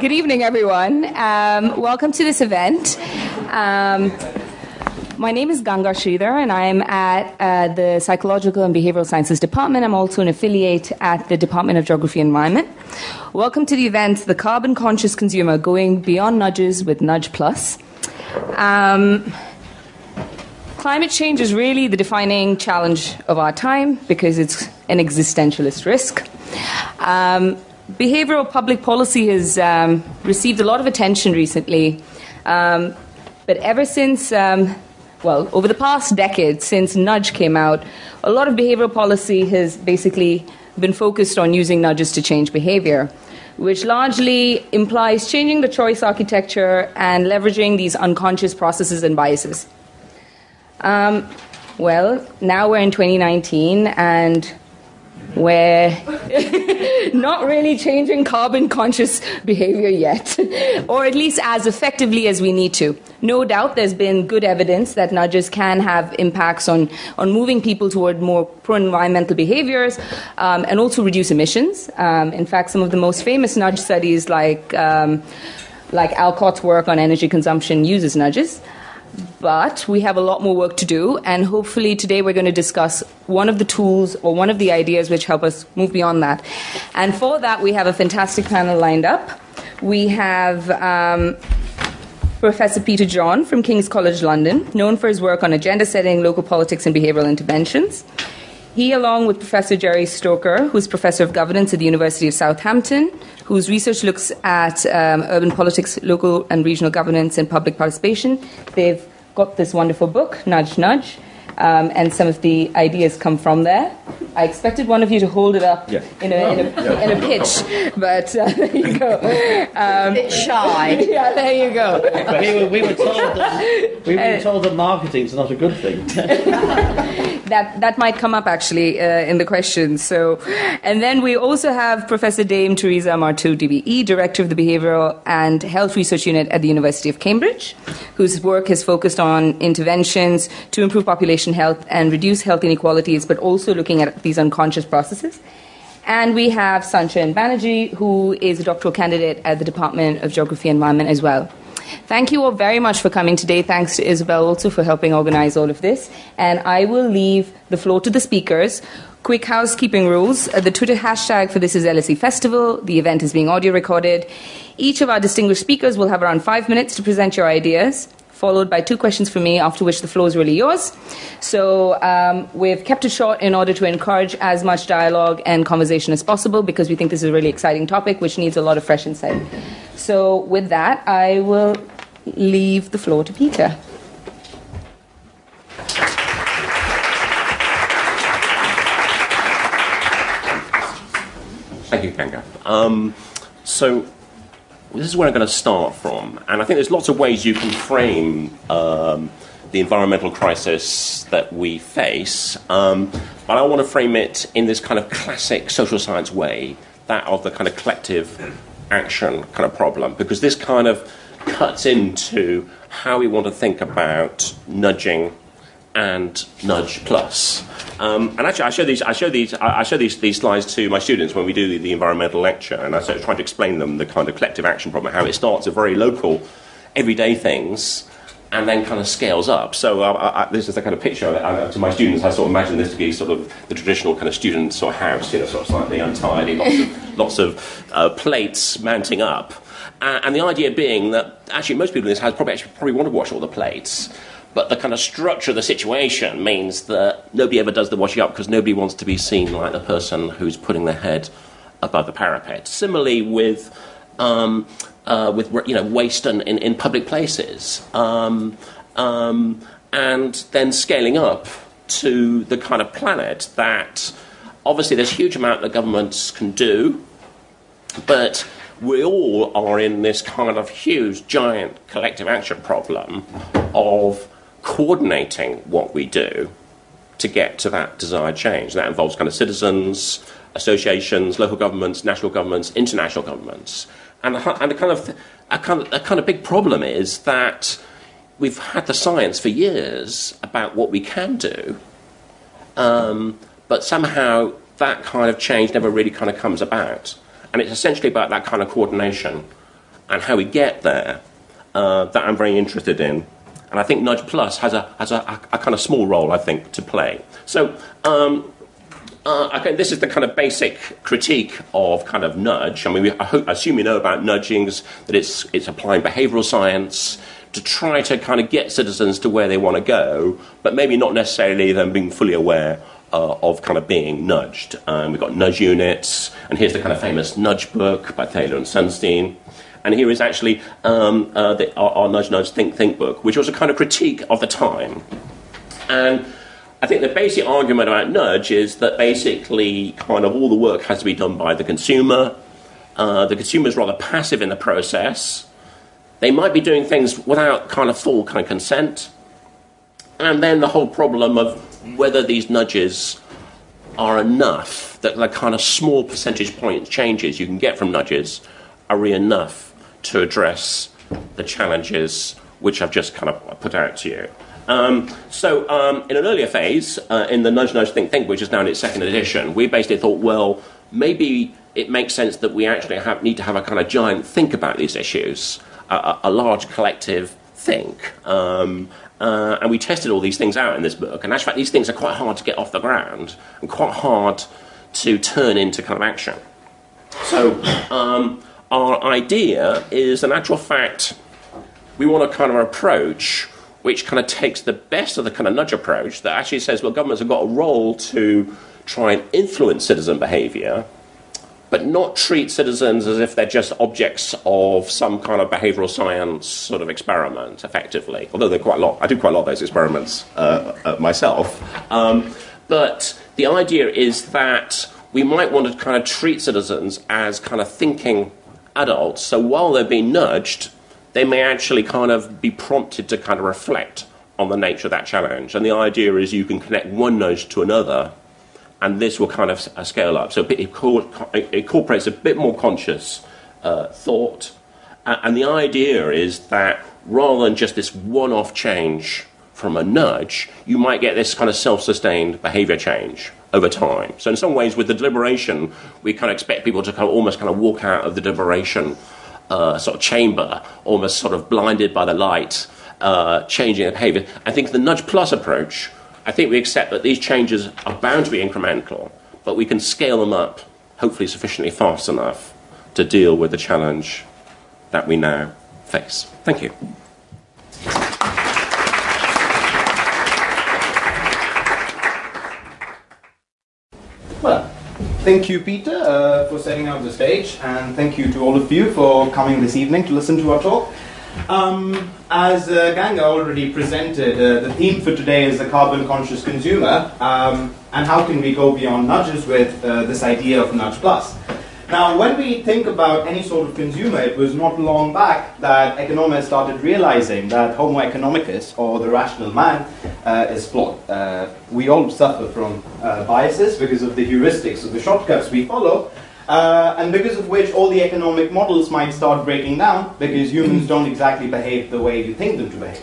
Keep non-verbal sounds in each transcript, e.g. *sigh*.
Good evening, everyone. Um, welcome to this event. Um, my name is Ganga Shreedhar, and I'm at uh, the Psychological and Behavioral Sciences Department. I'm also an affiliate at the Department of Geography and Environment. Welcome to the event, The Carbon Conscious Consumer Going Beyond Nudges with Nudge Plus. Um, climate change is really the defining challenge of our time because it's an existentialist risk. Um, behavioral public policy has um, received a lot of attention recently, um, but ever since um, well, over the past decade, since Nudge came out, a lot of behavioral policy has basically been focused on using nudges to change behavior, which largely implies changing the choice architecture and leveraging these unconscious processes and biases. Um, well, now we're in 2019, and we're *laughs* not really changing carbon conscious behavior yet, *laughs* or at least as effectively as we need to. No doubt there's been good evidence that nudges can have impacts on, on moving people toward more pro environmental behaviors um, and also reduce emissions. Um, in fact, some of the most famous nudge studies, like, um, like Allcott's work on energy consumption, uses nudges but we have a lot more work to do. And hopefully, today we're going to discuss one of the tools or one of the ideas which help us move beyond that. And for that, we have a fantastic panel lined up. We have um, Professor Peter John from King's College London, known for his work on agenda setting, local politics, and behavioral interventions. He, along with Professor Gerry Stoker, who's Professor of Governance at the University of Southampton, whose research looks at um, urban politics, local and regional governance, and public participation, they've got this wonderful book, Nudge Nudge, um, and some of the ideas come from there. I expected one of you to hold it up yeah. in, a, in, a, yeah. in, a, pitch, but uh, *laughs* there you go. *laughs* Um, a bit shy. *laughs* Yeah, there you go. we, were, we were told that we were told that marketing's not a good thing. That that might come up actually uh, in the questions. So, and then we also have Professor Dame Theresa Marteau, DBE, Director of the Behavioral and Health Research Unit at the University of Cambridge, whose work has focused on interventions to improve population health and reduce health inequalities, but also looking at these unconscious processes. And we have Sanchayan Banerjee, who is a doctoral candidate at the Department of Geography and Environment as well. Thank you all very much for coming today. Thanks to Isabel also for helping organize all of this. And I will leave the floor to the speakers. Quick housekeeping rules. Uh, the Twitter hashtag for this is LSE Festival. The event is being audio recorded. Each of our distinguished speakers will have around five minutes to present your ideas followed by two questions for me, after which the floor is really yours. So um, we've kept it short in order to encourage as much dialogue and conversation as possible because we think this is a really exciting topic which needs a lot of fresh insight. So with that, I will leave the floor to Peter. Thank you, Ganga. Um, so this is where I'm going to start from. And I think there's lots of ways you can frame um, the environmental crisis that we face. Um, but I want to frame it in this kind of classic social science way, that of the kind of collective action kind of problem, because this kind of cuts into how we want to think about nudging and Nudge Plus. Um, and actually, I show these, I show these, I show these, these slides to my students when we do the, the environmental lecture, and I sort of try to explain them the kind of collective action problem, how it starts at very local, everyday things, and then kind of scales up. So uh, I, this is the kind of picture uh, to my students. I sort of imagine this to be sort of the traditional kind of student sort of house, you know, sort of slightly untidy, lots of, *laughs* lots of uh, plates mounting up. Uh, and the idea being that actually most people in this house probably, actually probably want to wash all the plates. But the kind of structure of the situation means that nobody ever does the washing up because nobody wants to be seen like the person who's putting their head above the parapet. Similarly, with um, uh, with you know waste in, in, in public places, um, um, and then scaling up to the kind of planet that obviously there's a huge amount that governments can do, but we all are in this kind of huge, giant collective action problem of coordinating what we do to get to that desired change. That involves kind of citizens, associations, local governments, national governments, international governments. And, and a, kind of, a, kind of, a kind of big problem is that we've had the science for years about what we can do, um, but somehow that kind of change never really kind of comes about. And it's essentially about that kind of coordination and how we get there uh, that I'm very interested in. And I think Nudge Plus has a, has a, a, a kind of small role, I think, to play. So, um, uh, this is the kind of basic critique of kind of nudge. I mean, we, I, hope, I assume you know about nudgings, that it's, it's applying behavioral science to try to kind of get citizens to where they want to go, but maybe not necessarily them being fully aware uh, of kind of being nudged. Um, we've got nudge units, and here's the kind of famous nudge book by Thaler and Sunstein. And here is actually um, uh, the, our, our, Nudge Nudge Think Think book, which was a kind of critique of the time. And I think the basic argument about nudge is that basically, kind of all the work has to be done by the consumer. Uh, the consumer is rather passive in the process. They might be doing things without kind of full kind of consent. And then the whole problem of whether these nudges are enough, that the kind of small percentage point changes you can get from nudges are really enough to address the challenges which I've just kind of put out to you. Um, so, um, in an earlier phase, uh, in the Nudge Nudge Think Think, which is now in its second edition, we basically thought, well, maybe it makes sense that we actually have, need to have a kind of giant think about these issues, a, a large collective think. Um, uh, and we tested all these things out in this book. And in fact, these things are quite hard to get off the ground and quite hard to turn into kind of action. So, um, our idea is, in actual fact, we want a kind of approach which kind of takes the best of the kind of nudge approach that actually says, well, governments have got a role to try and influence citizen behavior, but not treat citizens as if they're just objects of some kind of behavioral science sort of experiment, effectively. Although they're quite a lot, I do quite a lot of those experiments uh, uh, myself. Um, but the idea is that we might want to kind of treat citizens as kind of thinking adults. So while they're being nudged, they may actually kind of be prompted to kind of reflect on the nature of that challenge. And the idea is you can connect one nudge to another, and this will kind of uh, scale up. So it, incorporates a bit more conscious uh, thought. and the idea is that rather than just this one off change from a nudge, you might get this kind of self sustained behavior change over time. So, in some ways, with the deliberation, we kind of expect people to kind of almost kind of walk out of the deliberation uh, sort of chamber, almost sort of blinded by the light, uh, changing their behavior. I think the Nudge Plus approach, I think we accept that these changes are bound to be incremental, but we can scale them up, hopefully sufficiently fast enough to deal with the challenge that we now face. Thank you. Well, thank you, Peter, uh, for setting up the stage, and thank you to all of you for coming this evening to listen to our talk. Um, as uh, Ganga already presented, uh, the theme for today is the carbon conscious consumer, um, and how can we go beyond nudges with uh, this idea of Nudge Plus. Now, when we think about any sort of consumer, it was not long back that economists started realizing that Homo economicus, or the rational man, uh, is flawed. Uh, we all suffer from uh, biases because of the heuristics of the shortcuts we follow, uh, and because of which all the economic models might start breaking down because humans don't exactly behave the way you think them to behave.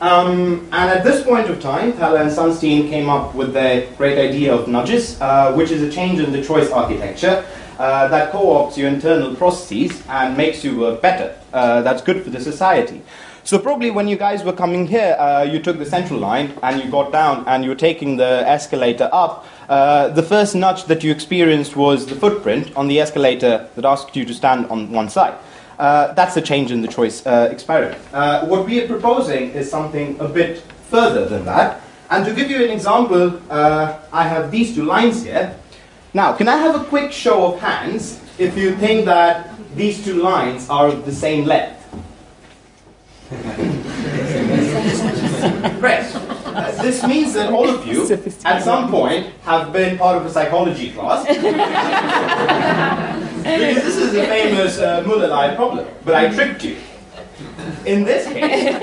Um, and at this point of time, Thaler and Sunstein came up with the great idea of nudges, uh, which is a change in the choice architecture uh, that co-opts your internal processes and makes you work better. Uh, that's good for the society. So probably when you guys were coming here, uh, you took the central line and you got down and you were taking the escalator up. Uh, the first nudge that you experienced was the footprint on the escalator that asked you to stand on one side. Uh, that's a change in the choice uh, experiment. what we are proposing is something a bit further than that. And to give you an example, I have these two lines here. Now, can I have a quick show of hands if you think that these two lines are of the same length? *laughs* Great. This means that all of you, at some point, have been part of a psychology class. because this is a famous uh, Muller-Lyer problem. But I tricked you. In this case, *laughs* and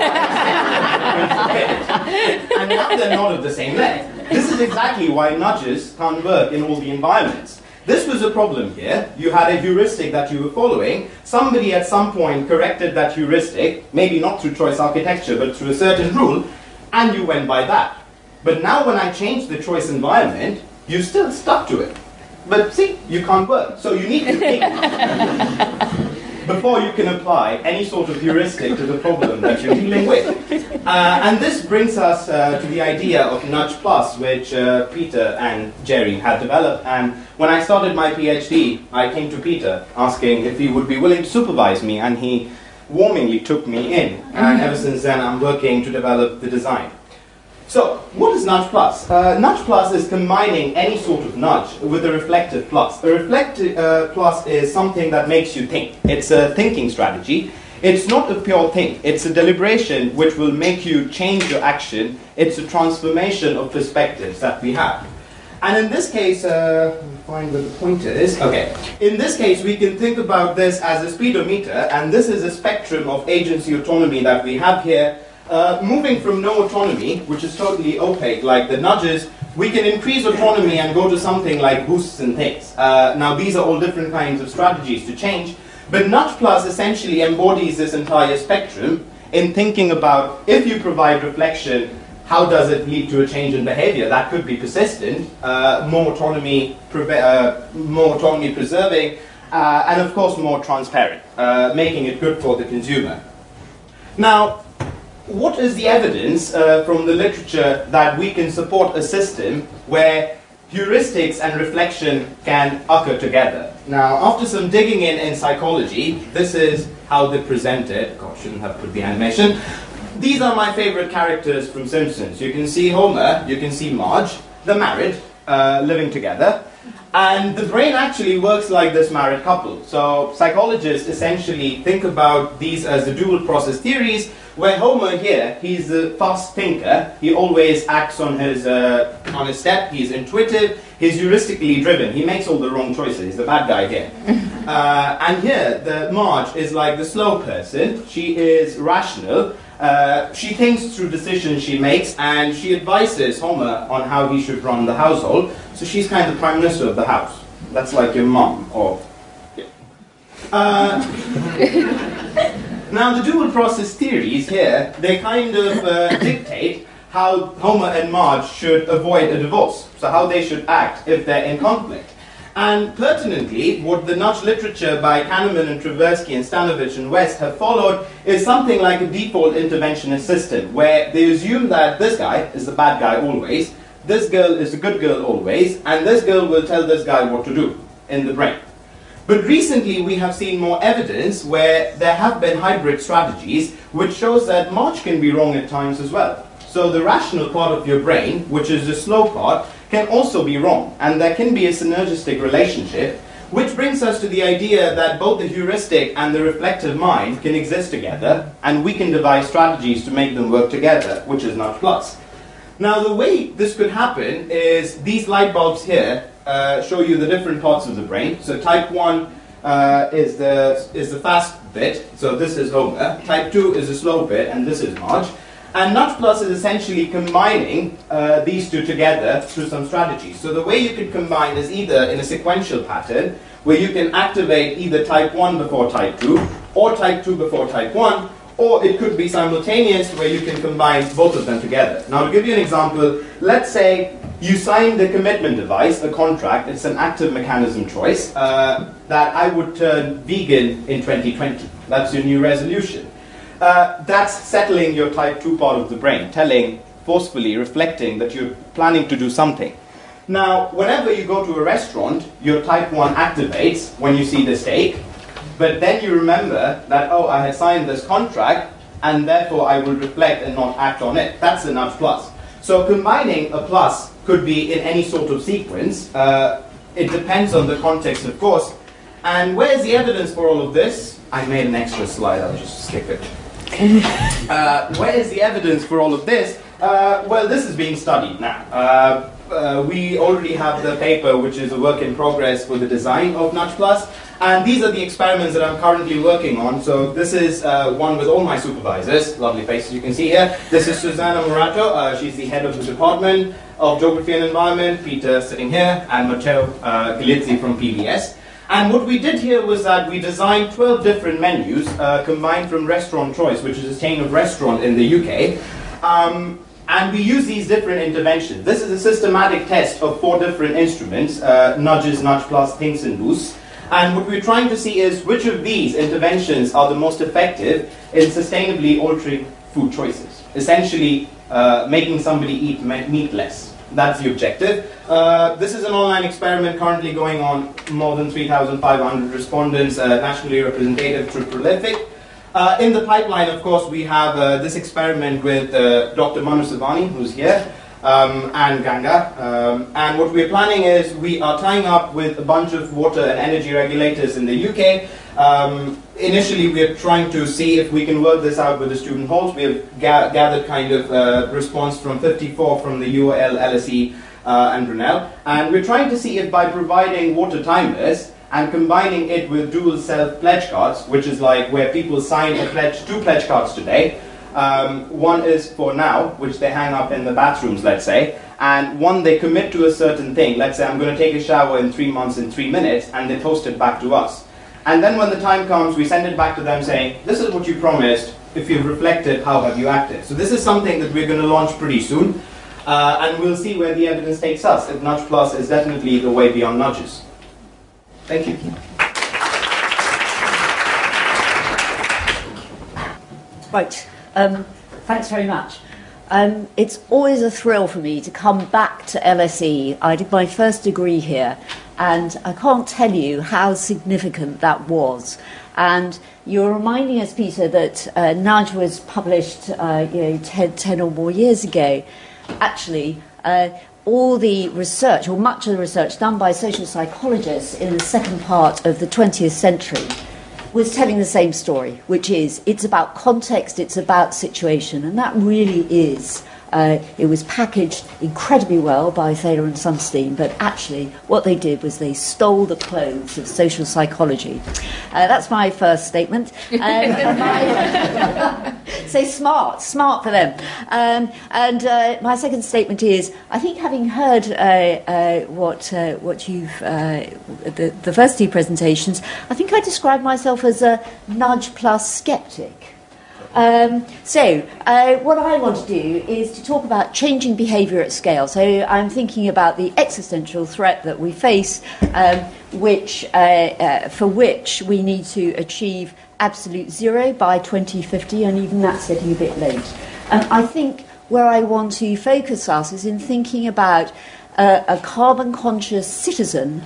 now they're not of the same length. This is exactly why nudges can't work in all the environments. This was a problem here. You had a heuristic that you were following. Somebody at some point corrected that heuristic, maybe not through choice architecture, but through a certain rule, and you went by that. But now when I change the choice environment, you still stuck to it. But see, you can't work. So you need to think. *laughs* before you can apply any sort of heuristic to the problem that you're dealing with. Uh, and this brings us uh, to the idea of Nudge Plus, which uh, Peter and Gerry had developed. And when I started my PhD, I came to Peter asking if he would be willing to supervise me, and he warmingly took me in. And ever since then, I'm working to develop the design. So, what is Nudge Plus? Uh, nudge Plus is combining any sort of nudge with a reflective plus. A reflective uh, plus is something that makes you think. It's a thinking strategy. It's not a pure think, it's a deliberation which will make you change your action. It's a transformation of perspectives that we have. And in this case, uh, find where the pointer is. Okay. In this case, we can think about this as a speedometer, and this is a spectrum of agency autonomy that we have here uh, moving from no autonomy, which is totally opaque, like the nudges, we can increase autonomy and go to something like boosts and things. Uh, now, these are all different kinds of strategies to change, but Nudge Plus essentially embodies this entire spectrum in thinking about if you provide reflection, how does it lead to a change in behavior? That could be persistent, uh, more autonomy, uh, more autonomy preserving, uh, and of course more transparent, uh, making it good for the consumer. Now, what is the evidence uh, from the literature that we can support a system where heuristics and reflection can occur together? Now, after some digging in in psychology, this is how they present it. God, shouldn't have put the animation. These are my favorite characters from Simpsons. You can see Homer, you can see Marge. They're married, uh, living together. And the brain actually works like this married couple. So psychologists essentially think about these as the dual process theories, where Homer here, he's a fast thinker. He always acts on his uh, on his step. He's intuitive. He's heuristically driven. He makes all the wrong choices. He's the bad guy here. *laughs* Uh, and here, the Marge is like the slow person. She is rational. Uh, she thinks through decisions she makes, and she advises Homer on how he should run the household. So she's kind of the prime minister of the house. That's like your mom, or. Yeah. *laughs* Now, the dual process theories here, they kind of uh, *coughs* dictate how Homer and Marge should avoid a divorce. So, how they should act if they're in conflict. And pertinently, what the nudge literature by Kahneman and Tversky and Stanovich and West have followed is something like a default interventionist system, where they assume that this guy is the bad guy always, this girl is the good girl always, and this girl will tell this guy what to do in the brain. But recently we have seen more evidence where there have been hybrid strategies which shows that Marge can be wrong at times as well. So the rational part of your brain, which is the slow part, can also be wrong, and there can be a synergistic relationship, which brings us to the idea that both the heuristic and the reflective mind can exist together, and we can devise strategies to make them work together, which is Nudge Plus. Now, the way this could happen is these light bulbs here uh, show you the different parts of the brain. So, type 1 uh, is, the, is the fast bit, so this is Homer. Type 2 is the slow bit, and this is Marge. And Nudge Plus is essentially combining uh, these two together through some strategies. So the way you can combine is either in a sequential pattern, where you can activate either type 1 before type 2, or type 2 before type 1, or it could be simultaneous, where you can combine both of them together. Now, to give you an example, let's say you sign the commitment device, a contract, it's an active mechanism choice, uh, that I would turn vegan in 2020. That's your new resolution. Uh, that's settling your type 2 part of the brain, telling, forcefully reflecting that you're planning to do something. Now, whenever you go to a restaurant, your type 1 activates when you see the steak, but then you remember that, oh, I had signed this contract, and therefore I will reflect and not act on it. That's a nudge plus. So combining a plus could be in any sort of sequence. Uh, it depends on the context, of course. And where's the evidence for all of this? I made an extra slide, I'll just skip it. uh, where is the evidence for all of this? Uh, well, this is being studied now. Uh, uh, we already have the paper, which is a work in progress for the design of Nudge Plus, and these are the experiments that I'm currently working on. So this is uh, one with all my supervisors, lovely faces you can see here. This is Susana Mourato, uh, she's the head of the Department of Geography and Environment, Peter sitting here, and Matteo uh, Galizzi from PBS. And what we did here was that we designed 12 different menus uh, combined from Restaurant Choice, which is a chain of restaurant in the UK. Um, and we use these different interventions. This is a systematic test of four different instruments, uh, nudges, nudge plus, things and boosts. And what we're trying to see is which of these interventions are the most effective in sustainably altering food choices. Essentially, uh, making somebody eat meat less. That's the objective. Uh, this is an online experiment currently going on, more than 3,500 respondents, uh, nationally representative, true prolific. Uh, in the pipeline, of course, we have uh, this experiment with uh, Dr. Manu Savani, who's here, um, and Ganga. Um, and what we're planning is we are tying up with a bunch of water and energy regulators in the UK. Um, initially, we're trying to see if we can work this out with the student halls. We have ga- gathered kind of uh, response from 54 from the UOL, LSE, uh, and Brunel. And we're trying to see if by providing water timers, and combining it with dual self pledge cards, which is like where people sign a pledge, two pledge cards today. Um, one is for now, which they hang up in the bathrooms, let's say, and one they commit to a certain thing. Let's say I'm going to take a shower in three months in three minutes, and they post it back to us. And then when the time comes, we send it back to them saying, This is what you promised. If you've reflected, how have you acted? So this is something that we're going to launch pretty soon. Uh, and we'll see where the evidence takes us. If Nudge Plus is definitely the way beyond nudges. Thank you. Right. Um, thanks very much. Um, it's always a thrill for me to come back to LSE. I did my first degree here, and I can't tell you how significant that was. And you're reminding us, Peter, that uh, Nudge was published uh, you know, 10, 10, or more years ago. Actually, uh, all the research, or much of the research done by social psychologists in the second part of the 20th century, was telling the same story, which is it's about context, it's about situation, and that really is uh, it was packaged incredibly well by Thaler and Sunstein, but actually, what they did was they stole the clothes of social psychology. Uh, that's my first statement. Um, my, *laughs* *laughs* say smart, smart for them. Um, and uh, my second statement is I think, having heard uh, uh, what, uh, what you've, the, the first two presentations, I think I describe myself as a nudge plus skeptic. Um, so, uh, what I want to do is to talk about changing behaviour at scale. So, I'm thinking about the existential threat that we face, um, which, uh, uh, for which we need to achieve absolute zero by 2050, and even that's getting a bit late. And I think where I want to focus us is in thinking about a carbon conscious citizen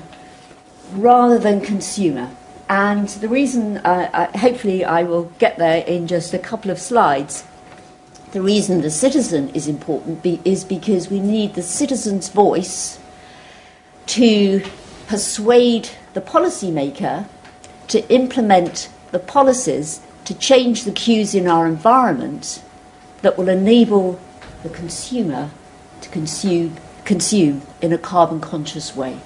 rather than consumer. And the reason, uh, uh, hopefully, I will get there in just a couple of slides. The reason the citizen is important be, is because we need the citizen's voice to persuade the policymaker to implement the policies to change the cues in our environment that will enable the consumer to consume, consume in a carbon conscious way.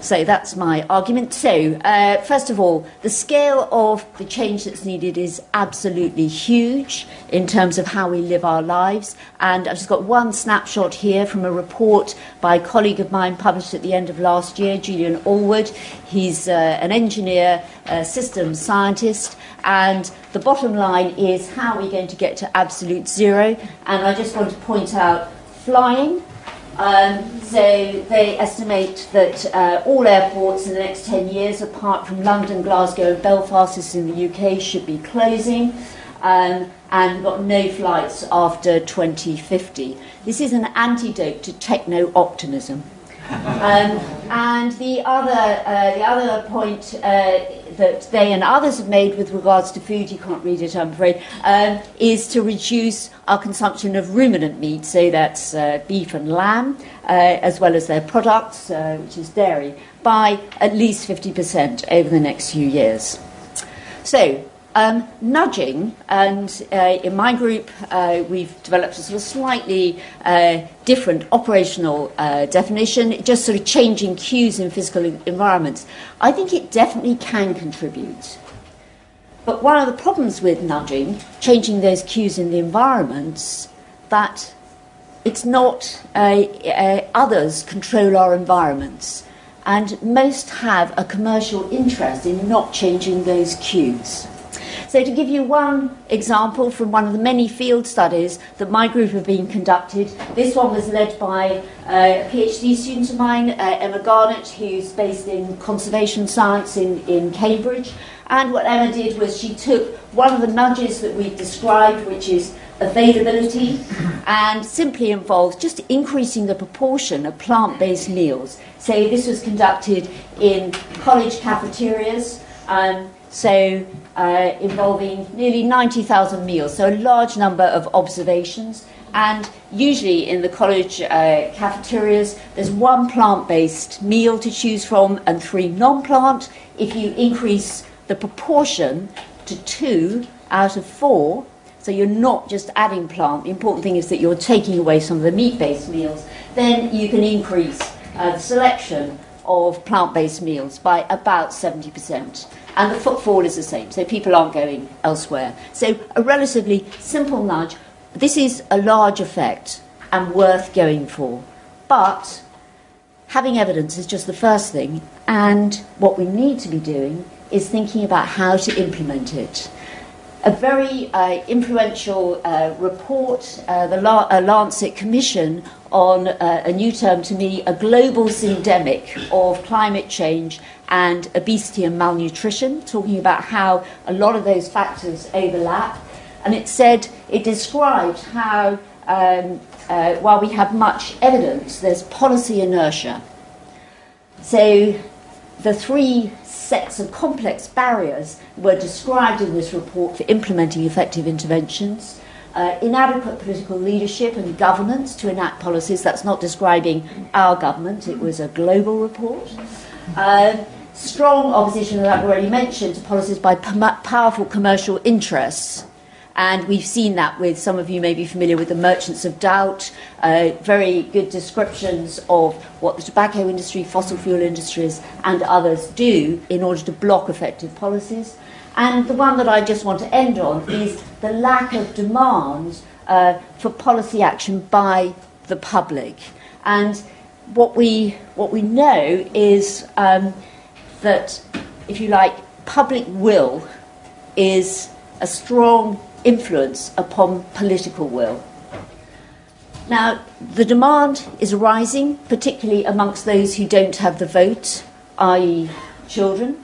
So that's my argument. So, uh, first of all, the scale of the change that's needed is absolutely huge in terms of how we live our lives. And I've just got one snapshot here from a report by a colleague of mine published at the end of last year, Julian Allwood. He's uh, an engineer, a systems scientist. And the bottom line is how are we going to get to absolute zero? And I just want to point out flying um, so they estimate that uh, all airports in the next 10 years, apart from London, Glasgow, and Belfast, is in the UK, should be closing. Um, and got no flights after 2050. This is an antidote to techno optimism. *laughs* Um, and the other, uh, the other point uh, that they and others have made with regards to food, you can't read it, I'm afraid, um, is to reduce our consumption of ruminant meat, so that's uh, beef and lamb, uh, as well as their products, uh, which is dairy, by at least 50% over the next few years. So, um, nudging, and uh, in my group, uh, we've developed a sort of slightly uh, different operational uh, definition, just sort of changing cues in physical environments. I think it definitely can contribute. But one of the problems with nudging, changing those cues in the environments, that it's not uh, uh, others control our environments. And most have a commercial interest in not changing those cues. So, to give you one example from one of the many field studies that my group have been conducted, this one was led by a PhD student of mine, uh, Emma Garnett, who's based in conservation science in, in Cambridge. And what Emma did was she took one of the nudges that we've described, which is availability, and simply involves just increasing the proportion of plant based meals. So, this was conducted in college cafeterias. Um, so uh, involving nearly 90,000 meals, so a large number of observations. And usually in the college uh, cafeterias, there's one plant based meal to choose from and three non plant. If you increase the proportion to two out of four, so you're not just adding plant, the important thing is that you're taking away some of the meat based meals, then you can increase uh, the selection of plant based meals by about 70% and the footfall is the same, so people aren't going elsewhere. So, a relatively simple nudge. This is a large effect and worth going for. But having evidence is just the first thing, and what we need to be doing is thinking about how to implement it. A very uh, influential uh, report, uh, the La- uh, Lancet Commission on uh, a new term to me, a global syndemic of climate change and obesity and malnutrition, talking about how a lot of those factors overlap. And it said, it described how, um, uh, while we have much evidence, there's policy inertia. So the three sets of complex barriers were described in this report for implementing effective interventions. Uh, inadequate political leadership and governance to enact policies. That's not describing our government, it was a global report. Uh, strong opposition, that I've already mentioned, to policies by powerful commercial interests. And we've seen that with some of you may be familiar with the Merchants of Doubt, uh, very good descriptions of what the tobacco industry, fossil fuel industries, and others do in order to block effective policies. And the one that I just want to end on is the lack of demand uh, for policy action by the public. And what we, what we know is um, that, if you like, public will is a strong influence upon political will. Now, the demand is rising, particularly amongst those who don't have the vote, i.e., children.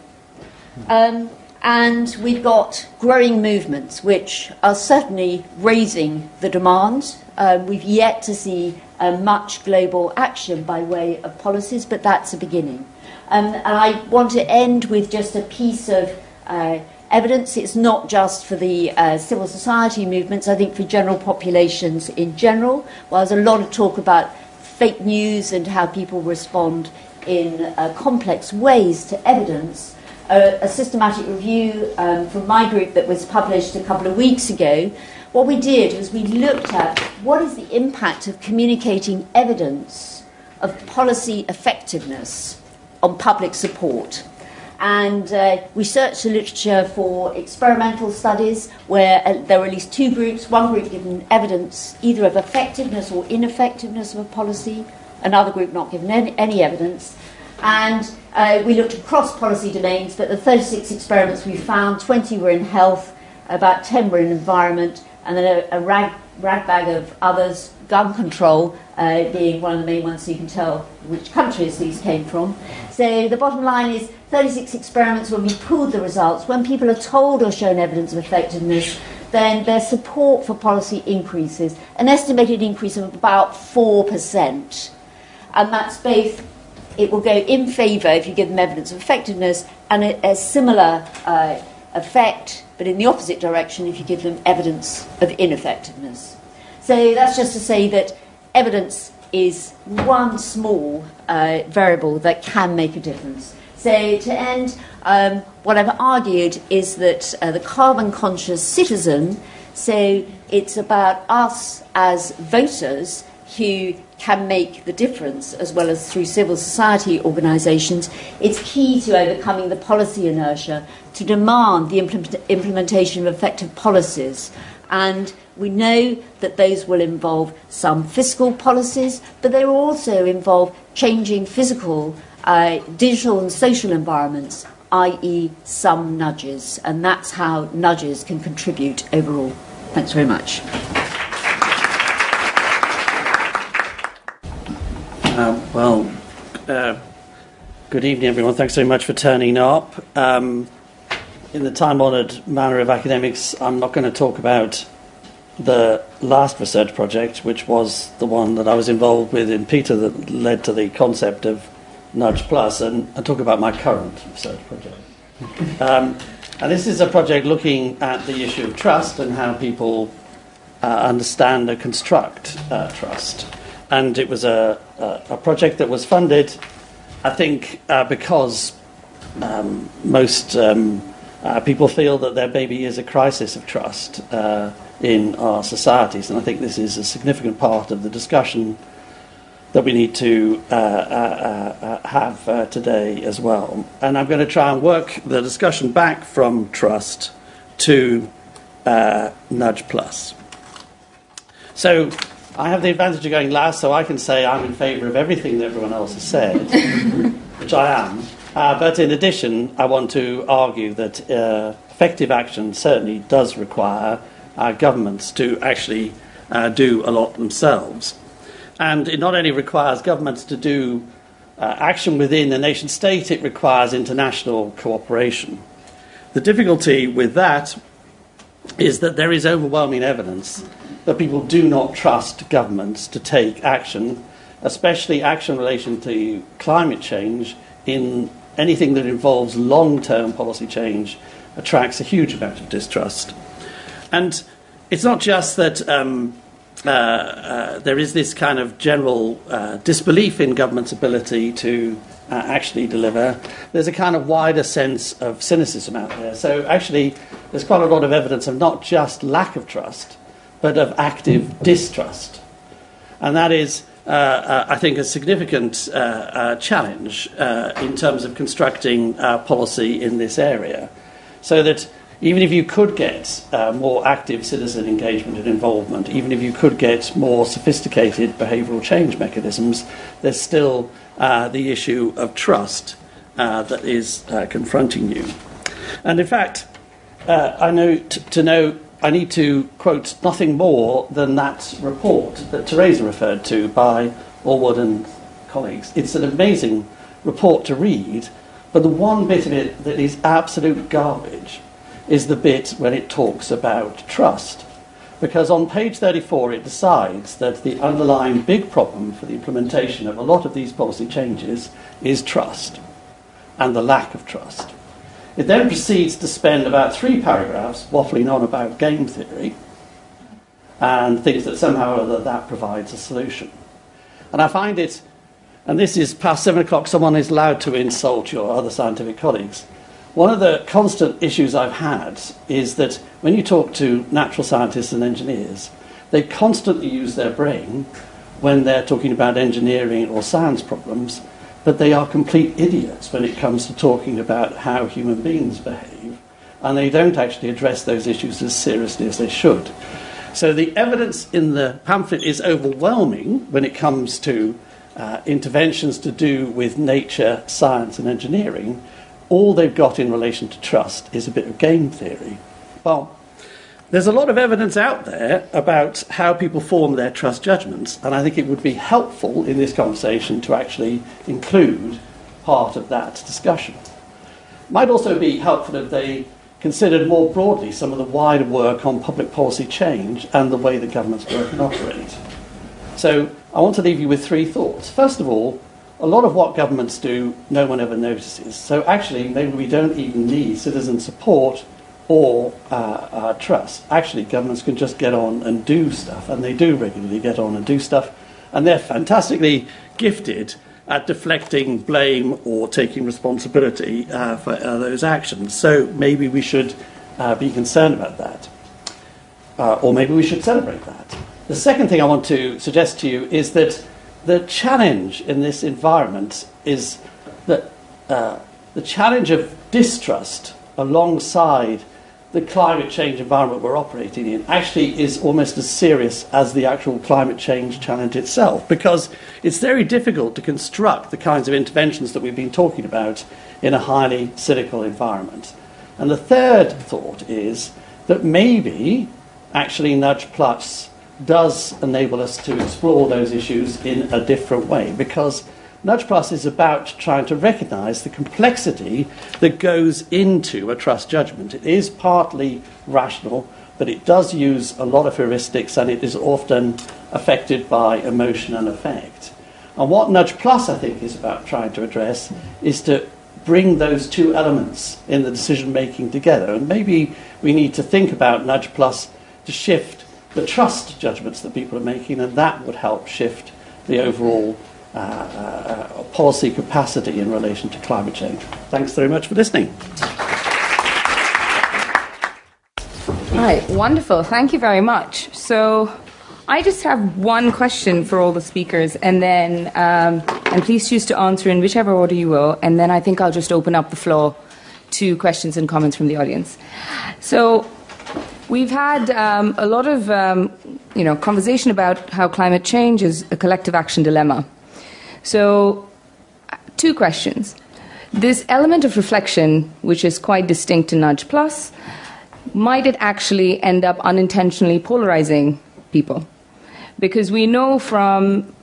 Um, and we've got growing movements which are certainly raising the demand. Um, we've yet to see uh, much global action by way of policies, but that's a beginning. Um, and I want to end with just a piece of uh, evidence. It's not just for the uh, civil society movements, I think for general populations in general. Well, there's a lot of talk about fake news and how people respond in uh, complex ways to evidence. A systematic review um, from my group that was published a couple of weeks ago. What we did was we looked at what is the impact of communicating evidence of policy effectiveness on public support. And uh, we searched the literature for experimental studies where uh, there were at least two groups one group given evidence either of effectiveness or ineffectiveness of a policy, another group not given any, any evidence. And uh, we looked across policy domains, but the 36 experiments we found 20 were in health, about 10 were in environment, and then a, a rag, rag bag of others, gun control uh, being one of the main ones, so you can tell which countries these came from. So the bottom line is 36 experiments when we pooled the results, when people are told or shown evidence of effectiveness, then their support for policy increases, an estimated increase of about 4%. And that's both, it will go in favour if you give them evidence of effectiveness, and a, a similar uh, effect, but in the opposite direction if you give them evidence of ineffectiveness. So that's just to say that evidence is one small uh, variable that can make a difference. So, to end, um, what I've argued is that uh, the carbon conscious citizen, so it's about us as voters who can make the difference, as well as through civil society organisations, it's key to overcoming the policy inertia to demand the implement- implementation of effective policies. And we know that those will involve some fiscal policies, but they will also involve changing physical, uh, digital, and social environments, i.e., some nudges, and that's how nudges can contribute overall. Thanks very much. Um, well, uh, good evening, everyone. Thanks very much for turning up. Um, in the time honoured manner of academics, I'm not going to talk about the last research project, which was the one that I was involved with in Peter that led to the concept of Nudge Plus, and I talk about my current research project. *laughs* Um, and this is a project looking at the issue of trust and how people uh, understand and construct uh, trust. And it was a, a, a, project that was funded, I think, uh, because um, most um, uh, people feel that there maybe is a crisis of trust uh, in our societies. And I think this is a significant part of the discussion that we need to uh, uh, uh, have uh, today as well. And I'm going to try and work the discussion back from trust to uh, Nudge Plus. So I have the advantage of going last, so I can say I'm in favour of everything that everyone else has said, *laughs* which I am. Uh, but in addition, I want to argue that effective action certainly does require governments to actually do a lot themselves. And it not only requires governments to do uh, action within the nation state, it requires international cooperation. The difficulty with that is that there is overwhelming evidence that people do not trust governments to take action, especially action in relation to climate change in anything that involves long term policy change attracts a huge amount of distrust. And it's not just that um, uh, uh, there is this kind of general uh, disbelief in government's ability to uh, actually deliver. There's a kind of wider sense of cynicism out there. So, actually, there's quite a lot of evidence of not just lack of trust, but of active distrust. And that is, uh, I think, a significant challenge in terms of constructing policy in this area. So that even if you could get uh, more active citizen engagement and involvement, even if you could get more sophisticated behavioural change mechanisms, there's still uh, the issue of trust uh, that is uh, confronting you. And in fact, uh, I know t- to know I need to quote nothing more than that report that Theresa referred to by Allwood and colleagues. It's an amazing report to read, but the one bit of it that is absolute garbage is the bit when it talks about trust. Because on page 34, it decides that the underlying big problem for the implementation of a lot of these policy changes is trust and the lack of trust. It then proceeds to spend about three paragraphs waffling on about game theory and thinks that somehow or other that provides a solution. And I find it, and this is past seven o'clock, someone is allowed to insult your other scientific colleagues. One of the constant issues I've had is that when you talk to natural scientists and engineers, they constantly use their brain when they're talking about engineering or science problems, but they are complete idiots when it comes to talking about how human beings behave, and they don't actually address those issues as seriously as they should. So the evidence in the pamphlet is overwhelming when it comes to uh, interventions to do with nature, science, and engineering all they've got in relation to trust is a bit of game theory. Well, there's a lot of evidence out there about how people form their trust judgments, and I think it would be helpful in this conversation to actually include part of that discussion. It might also be helpful if they considered more broadly some of the wider work on public policy change and the way that governments work and operate. So I want to leave you with three thoughts. First of all, a lot of what governments do, no one ever notices. So actually, maybe we don't even need citizen support or uh, uh, trust. Actually, governments can just get on and do stuff, and they do regularly get on and do stuff, and they're fantastically gifted at deflecting blame or taking responsibility uh, for uh, those actions. So maybe we should uh, be concerned about that, or maybe we should celebrate that. The second thing I want to suggest to you is that the challenge in this environment is that the challenge of distrust alongside the climate change environment we're operating in actually is almost as serious as the actual climate change challenge itself because it's very difficult to construct the kinds of interventions that we've been talking about in a highly cynical environment. And the third thought is that maybe actually Nudge Plus does enable us to explore those issues in a different way because Nudge Plus is about trying to recognize the complexity that goes into a trust judgment. It is partly rational, but it does use a lot of heuristics and it is often affected by emotion and affect. And what Nudge Plus, I think, is about trying to address is to bring those two elements in the decision making together. And maybe we need to think about Nudge Plus to shift the trust judgments that people are making, and that would help shift the overall uh, uh, policy capacity in relation to climate change. Thanks very much for listening. Right, wonderful. Thank you very much. So, I just have one question for all the speakers, and then, um, and please choose to answer in whichever order you will, and then I think I'll just open up the floor to questions and comments from the audience. So, we've had um, a lot of, um, you know, conversation about how climate change is a collective action dilemma. So, two questions. This element of reflection, which is quite distinct in Nudge Plus, might it actually end up unintentionally polarizing people? Because we know from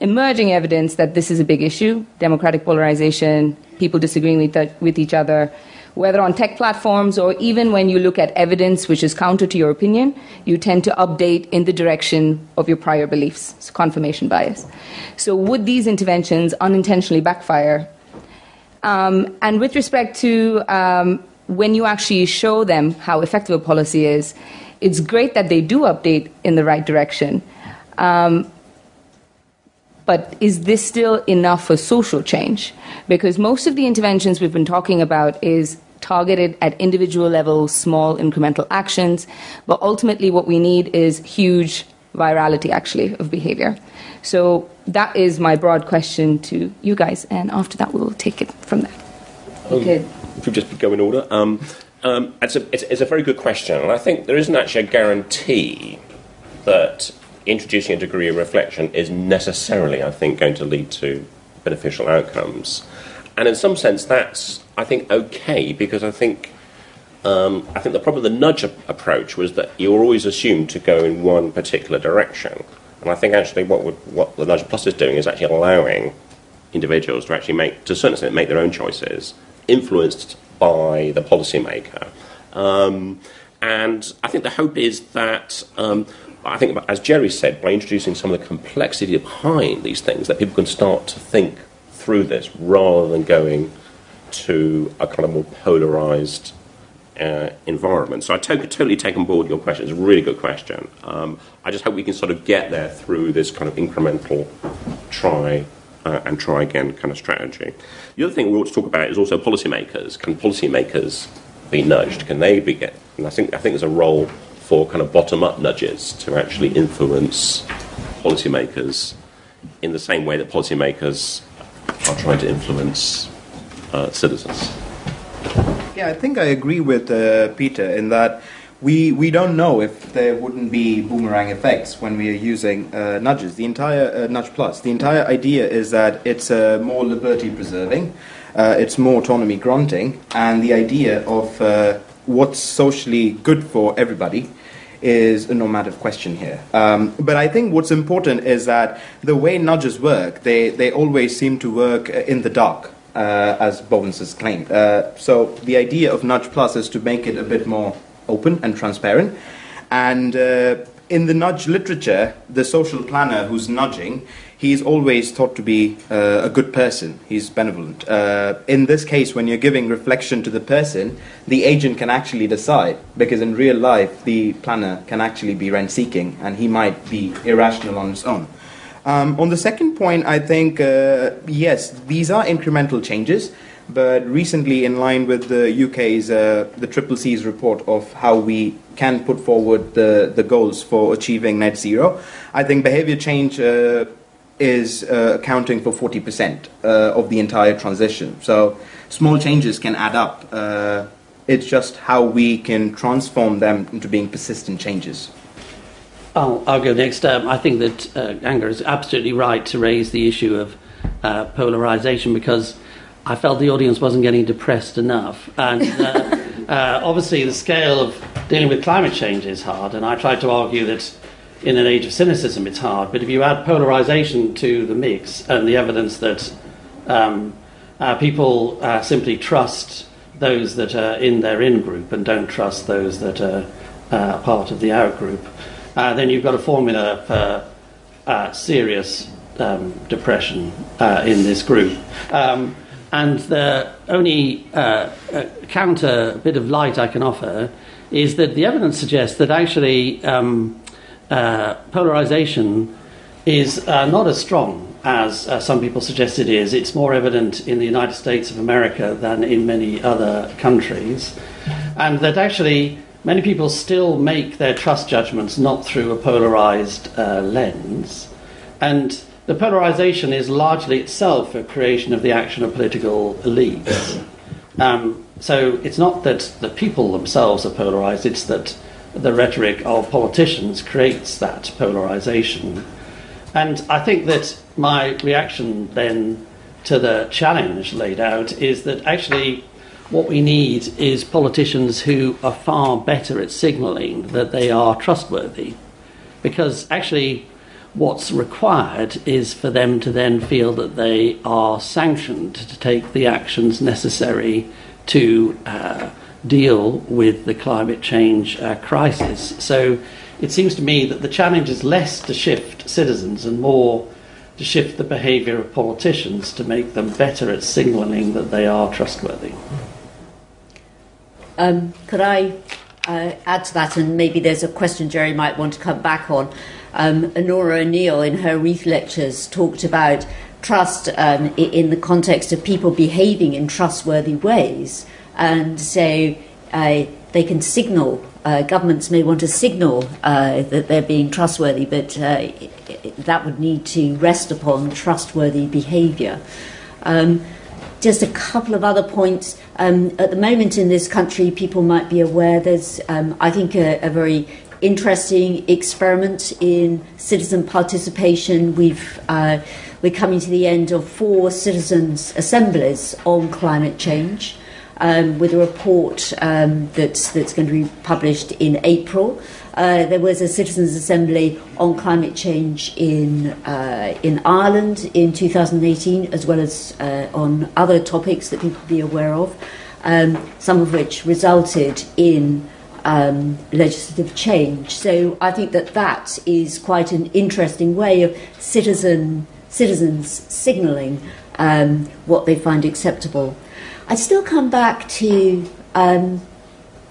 emerging evidence that this is a big issue democratic polarization, people disagreeing with, with each other, whether on tech platforms or even when you look at evidence which is counter to your opinion, you tend to update in the direction of your prior beliefs. It's confirmation bias. So, would these interventions unintentionally backfire? Um, and with respect to um, when you actually show them how effective a policy is, it's great that they do update in the right direction. Um, but is this still enough for social change? Because most of the interventions we've been talking about is targeted at individual level, small incremental actions. But ultimately, what we need is huge virality, actually, of behavior. So that is my broad question to you guys, and after that, we'll take it from there. Um, if we just go in order, um, um, it's, a, it's, it's a very good question, and I think there isn't actually a guarantee that introducing a degree of reflection is necessarily, I think, going to lead to beneficial outcomes. And in some sense, that's I think okay because I think um, I think the problem with the nudge approach was that you were always assumed to go in one particular direction, and I think actually what would, what the nudge plus is doing is actually allowing individuals to actually make to a certain extent make their own choices, influenced by the policymaker. Um, and I think the hope is that um, I think, as Gerry said, by introducing some of the complexity behind these things, that people can start to think through this rather than going to a kind of more polarized uh, environment. So I to- totally take on board your question. It's a really good question. Um, I just hope we can sort of get there through this kind of incremental try uh, and try again kind of strategy. The other thing we ought to talk about is also policymakers. Can policymakers be nudged? Can they be get? And I think I think there's a role for kind of bottom up nudges to actually influence policymakers in the same way that policymakers are trying to influence uh, citizens. Yeah, I think I agree with uh, Peter in that we we don't know if there wouldn't be boomerang effects when we are using uh, nudges. The entire uh, nudge plus, the entire idea is that it's uh, more liberty preserving, uh, it's more autonomy granting, and the idea of uh, what's socially good for everybody is a normative question here. Um, but I think what's important is that the way nudges work, they, they always seem to work in the dark. Uh, as Bovens has claimed. Uh, so the idea of Nudge Plus is to make it a bit more open and transparent. And uh, in the nudge literature, the social planner who's nudging, he's always thought to be uh, a good person. He's benevolent. Uh, in this case, when you're giving reflection to the person, the agent can actually decide, because in real life, the planner can actually be rent seeking and he might be irrational on his own. Um, on the second point, I think, uh, yes, these are incremental changes, but recently, in line with the UK's, uh, the Triple C's report of how we can put forward the, the goals for achieving net zero, I think behavior change uh, is uh, accounting for 40% uh, of the entire transition. So small changes can add up uh, It's just how we can transform them into being persistent changes. I'll, I'll go next. Um, I think that uh, Ganga is absolutely right to raise the issue of uh, polarization because I felt the audience wasn't getting depressed enough. And uh, *laughs* uh, obviously, the scale of dealing with climate change is hard, and I tried to argue that in an age of cynicism it's hard. But if you add polarization to the mix and the evidence that um, uh, people uh, simply trust those that are in their in group and don't trust those that are uh, part of the out group, uh, then you've got a formula for uh, serious um, depression uh, in this group. Um, and the only uh, uh, counter bit of light I can offer is that the evidence suggests that actually um, polarization is not as strong as uh, some people suggest it is. It's more evident in the United States of America than in many other countries. And that actually many people still make their trust judgments not through a polarized uh, lens. And the polarization is largely itself a creation of the action of political elites. Um, so it's not that the people themselves are polarized, it's that the rhetoric of politicians creates that polarization. And I think that my reaction then to the challenge laid out is that actually what we need is politicians who are far better at signalling that they are trustworthy. Because actually, what's required is for them to then feel that they are sanctioned to take the actions necessary to uh, deal with the climate change uh, crisis. So it seems to me that the challenge is less to shift citizens and more to shift the behaviour of politicians to make them better at signalling that they are trustworthy. Um, could I uh, add to that? And maybe there's a question Gerry might want to come back on. Um, Onora O'Neill, in her Reith lectures, talked about trust um, in the context of people behaving in trustworthy ways. And so uh, they can signal, uh, governments may want to signal uh, that they're being trustworthy, but uh, that would need to rest upon trustworthy behaviour. Um, just a couple of other points. Um, at the moment in this country, people might be aware there's, um, I think, a, a, very interesting experiment in citizen participation. We've uh, we're coming to the end of four citizens' assemblies on climate change, um, with a report um, that's that's going to be published in April. Uh, there was a citizens' assembly on climate change in uh, in Ireland in 2018, as well as uh, on other topics that people be aware of. Um, some of which resulted in um, legislative change. So I think that that is quite an interesting way of citizen citizens signalling um, what they find acceptable. I still come back to um,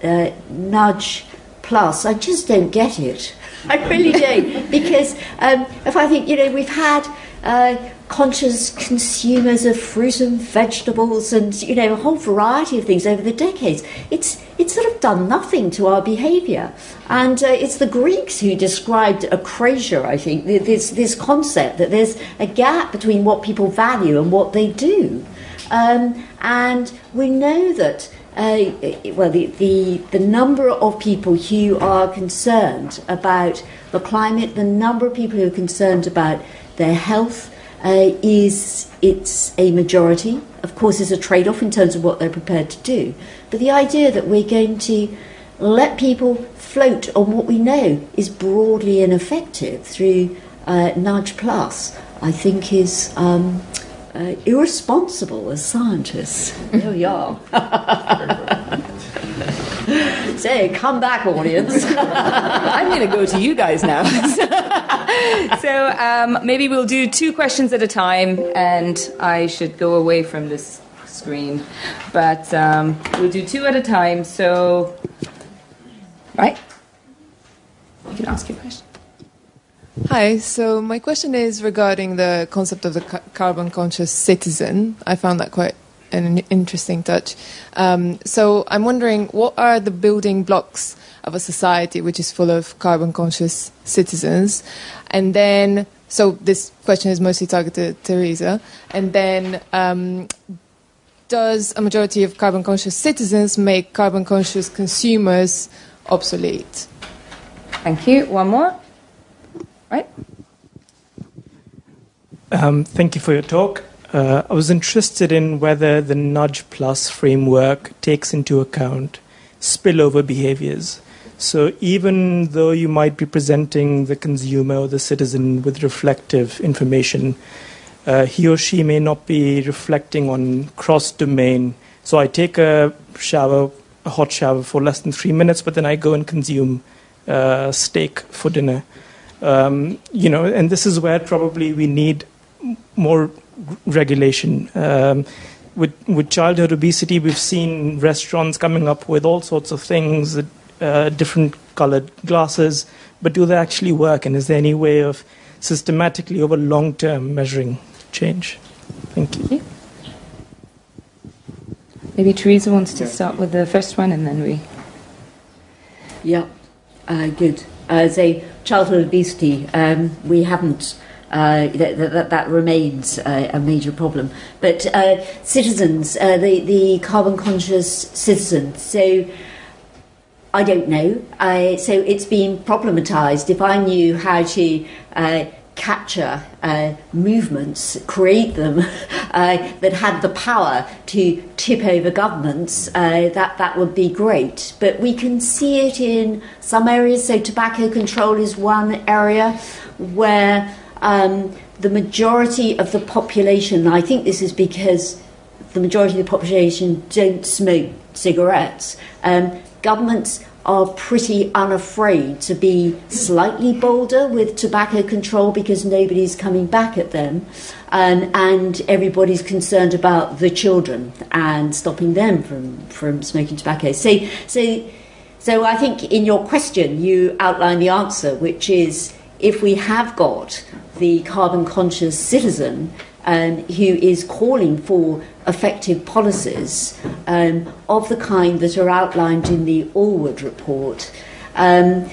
uh, nudge plus. I just don't get it. I really don't because um, if I think you know we've had uh, conscious consumers of fruit and vegetables and you know a whole variety of things over the decades. It's it's sort of done nothing to our behaviour, and uh, it's the Greeks who described acrasia. I think this this concept that there's a gap between what people value and what they do, um, and we know that. Uh, well, the, the, the number of people who are concerned about the climate, the number of people who are concerned about their health, uh, is it's a majority. Of course, there's a trade off in terms of what they're prepared to do. But the idea that we're going to let people float on what we know is broadly ineffective through uh, Nudge Plus, I think is um, uh, irresponsible as scientists. There we are. *laughs* Say, come back, audience. *laughs* I'm going to go to you guys now. *laughs* so um, maybe we'll do two questions at a time, and I should go away from this screen. But um, we'll do two at a time. So, right? You can ask your question. Hi, so my question is regarding the concept of the ca- carbon conscious citizen. I found that quite an interesting touch. Um, so I'm wondering, what are the building blocks of a society which is full of carbon conscious citizens? And then, so this question is mostly targeted to Theresa. And then, um, does a majority of carbon conscious citizens make carbon conscious consumers obsolete? Thank you. One more. Right. Um, thank you for your talk. Uh, I was interested in whether the Nudge Plus framework takes into account spillover behaviors. So, even though you might be presenting the consumer or the citizen with reflective information, uh, he or she may not be reflecting on cross domain. So, I take a shower, a hot shower for less than three minutes, but then I go and consume uh, steak for dinner. Um, you know, and this is where probably we need more regulation. Um, with, with childhood obesity, we've seen restaurants coming up with all sorts of things, uh, different colored glasses, but do they actually work? And is there any way of systematically over long term measuring change? Thank you. Maybe Theresa wants to start with the first one and then we. Yeah, uh, good. As a childhood obesity, um, we haven't uh, that, that, that, remains uh, a major problem. But uh, citizens, uh, the, the carbon conscious citizens, so I don't know. so it's been problematized. If I knew how to uh, capture uh, movements, create them *laughs* uh, that had the power to tip over governments, uh, that that would be great. But we can see it in some areas. So tobacco control is one area where um, the majority of the population, I think this is because the majority of the population don't smoke cigarettes, um, governments are pretty unafraid to be slightly bolder with tobacco control because nobody's coming back at them. Um, and everybody's concerned about the children and stopping them from, from smoking tobacco. So, so, so I think in your question you outline the answer, which is if we have got the carbon conscious citizen um, who is calling for effective policies um, of the kind that are outlined in the Allwood report, um,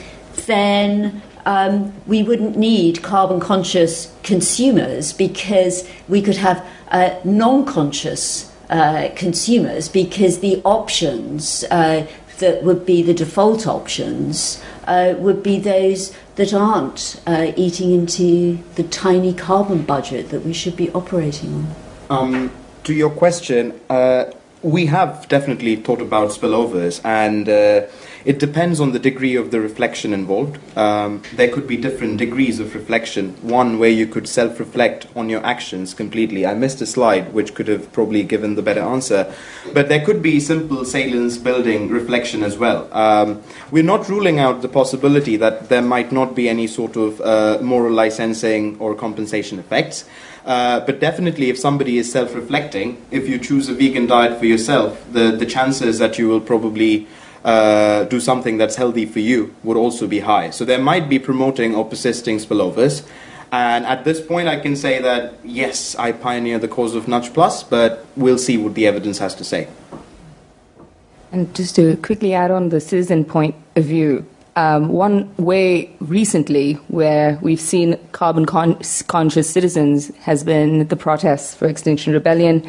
then um, we wouldn't need carbon conscious consumers because we could have uh, non conscious uh, consumers because the options uh, that would be the default options uh, would be those that aren't uh, eating into the tiny carbon budget that we should be operating on. Um, to your question, uh, we have definitely thought about spillovers, and uh, it depends on the degree of the reflection involved. Um, there could be different degrees of reflection. One where you could self reflect on your actions completely. I missed a slide which could have probably given the better answer. But there could be simple salience building reflection as well. Um, we're not ruling out the possibility that there might not be any sort of uh, moral licensing or compensation effects. Uh, but definitely, if somebody is self reflecting, if you choose a vegan diet for yourself, the, the chances that you will probably uh, do something that's healthy for you would also be high. So there might be promoting or persisting spillovers. And at this point, I can say that yes, I pioneer the cause of Nudge Plus, but we'll see what the evidence has to say. And just to quickly add on the citizen point of view, um, one way recently where we've seen carbon con- conscious citizens has been the protests for Extinction Rebellion,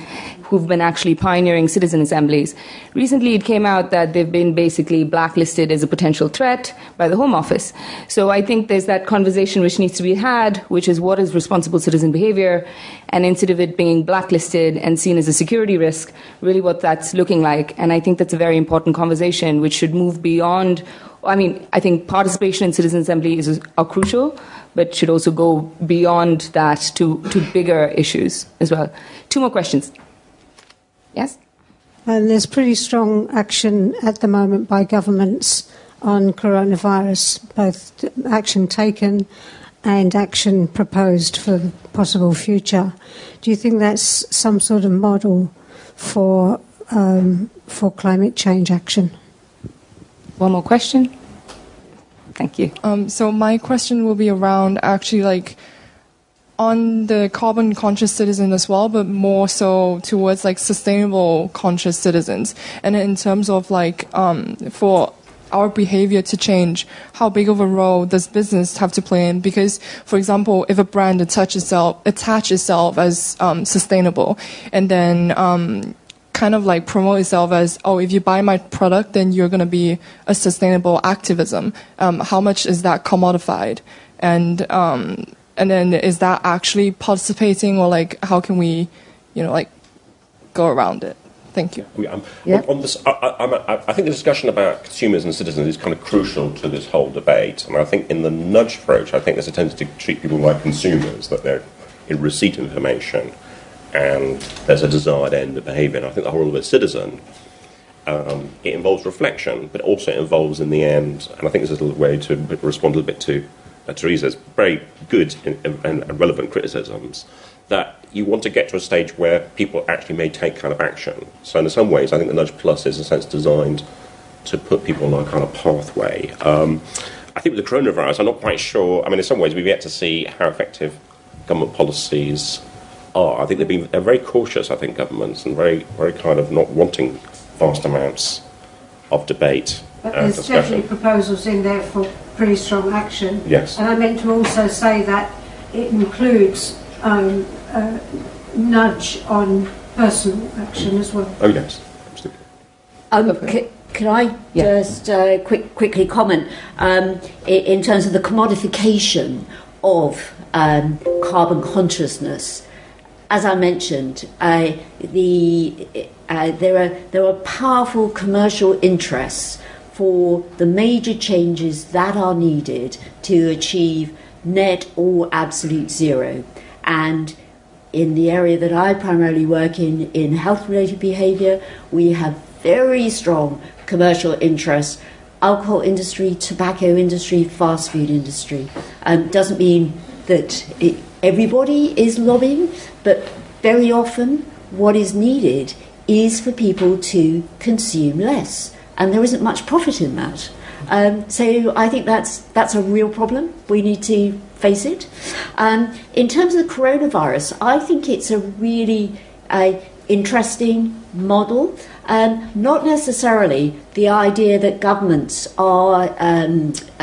who've been actually pioneering citizen assemblies. Recently, it came out that they've been basically blacklisted as a potential threat by the Home Office. So I think there's that conversation which needs to be had, which is what is responsible citizen behavior, and instead of it being blacklisted and seen as a security risk, really what that's looking like. And I think that's a very important conversation which should move beyond I mean, I think participation in citizen assembly is are crucial, but should also go beyond that to, to bigger issues as well. Two more questions. Yes? And there's pretty strong action at the moment by governments on coronavirus, both action taken and action proposed for the possible future. Do you think that's some sort of model for um, for climate change action? One more question. Thank you. Um, so my question will be around actually like on the carbon conscious citizen as well, but more so towards like sustainable conscious citizens. And in terms of like um, for our behavior to change, how big of a role does business have to play in? Because, for example, if a brand attaches itself, attach itself as um, sustainable, and then um, kind of like promote itself as, oh, if you buy my product, then you're going to be a sustainable activism. Um, how much is that commodified? And, um, and then is that actually participating or like, how can we, you know, like go around it? Thank you. Yeah, um, yeah. On, on this, I, I, I, think the discussion about consumers and citizens is kind of crucial to this whole debate. And I think in the nudge approach, I think there's a tendency to treat people like consumers, that they're in receipt information and there's a desired end of behaviour. And I think the whole of a citizen, um, it involves reflection, but also involves in the end, and I think this is a way to respond a little bit to uh, Theresa's very good and, and relevant criticisms, that you want to get to a stage where people actually may take kind of action. So in some ways, I think the Nudge Plus is in a sense designed to put people on a kind of pathway. Um, I think with the coronavirus, I'm not quite sure. I mean, in some ways, we've yet to see how effective government policies are. I think they've been they're very cautious. I think governments and very very kind of not wanting vast amounts of debate. But there's discussion. definitely proposals in there for pretty strong action. Yes. And I meant to also say that it includes um, a nudge on personal action as well. Oh yes, absolutely. Um, c- can I yeah. just uh, quick, quickly comment um, in terms of the commodification of um, carbon consciousness? As I mentioned, uh, the, uh, there, are, there are powerful commercial interests for the major changes that are needed to achieve net or absolute zero. And in the area that I primarily work in, in health related behaviour, we have very strong commercial interests alcohol industry, tobacco industry, fast food industry. Um, doesn't mean that it, everybody is lobbying, but very often what is needed is for people to consume less, and there isn't much profit in that. Um, so I think that's that's a real problem. We need to face it. Um, in terms of the coronavirus, I think it's a really uh, interesting model. Um, not necessarily the idea that governments are um, uh,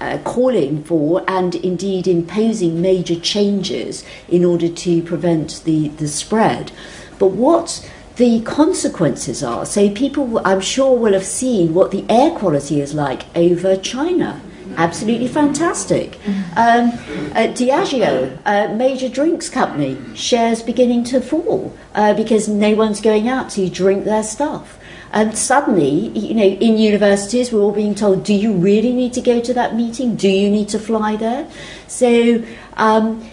uh, calling for and indeed imposing major changes in order to prevent the, the spread, but what the consequences are. So, people, I'm sure, will have seen what the air quality is like over China absolutely fantastic. Um, uh, Diageo, a major drinks company, shares beginning to fall uh, because no one's going out to drink their stuff. And suddenly, you know, in universities, we're all being told, do you really need to go to that meeting? Do you need to fly there? So, um,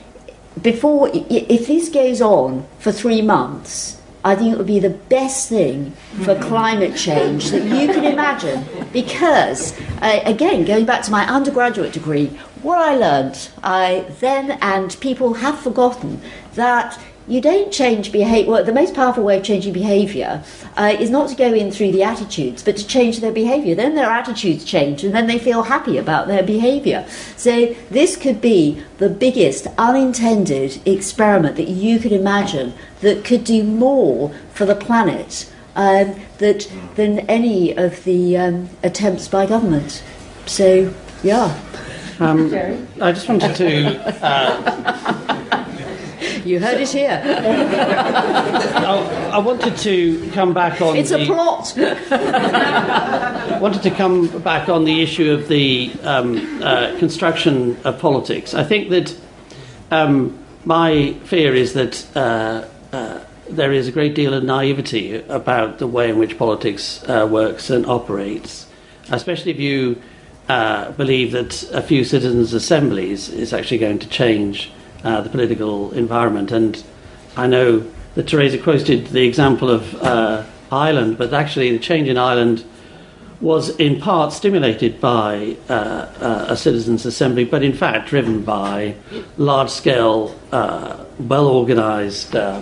before, if this goes on for three months, I think it would be the best thing for climate change that you can imagine. Because, uh, again, going back to my undergraduate degree, what I learned I then, and people have forgotten, that you don't change behavior. Well, the most powerful way of changing behavior uh, is not to go in through the attitudes, but to change their behavior. Then their attitudes change, and then they feel happy about their behavior. So this could be the biggest unintended experiment that you could imagine that could do more for the planet um, that than any of the um, attempts by government. So, yeah. Um, I just wanted to. Uh, *laughs* you heard it here. I, *laughs* I, wanted to come back on. It's the, a plot. *laughs* wanted to come back on the issue of the um, uh, construction of politics. I think that um, my fear is that uh, uh, there is a great deal of naivety about the way in which politics uh, works and operates, especially if you. Uh, believe that a few citizens' assemblies is actually going to change uh, the political environment. And I know that Theresa quoted the example of uh, Ireland, but actually the change in Ireland was in part stimulated by uh, uh a citizens' assembly, but in fact driven by large scale, uh, well organized uh,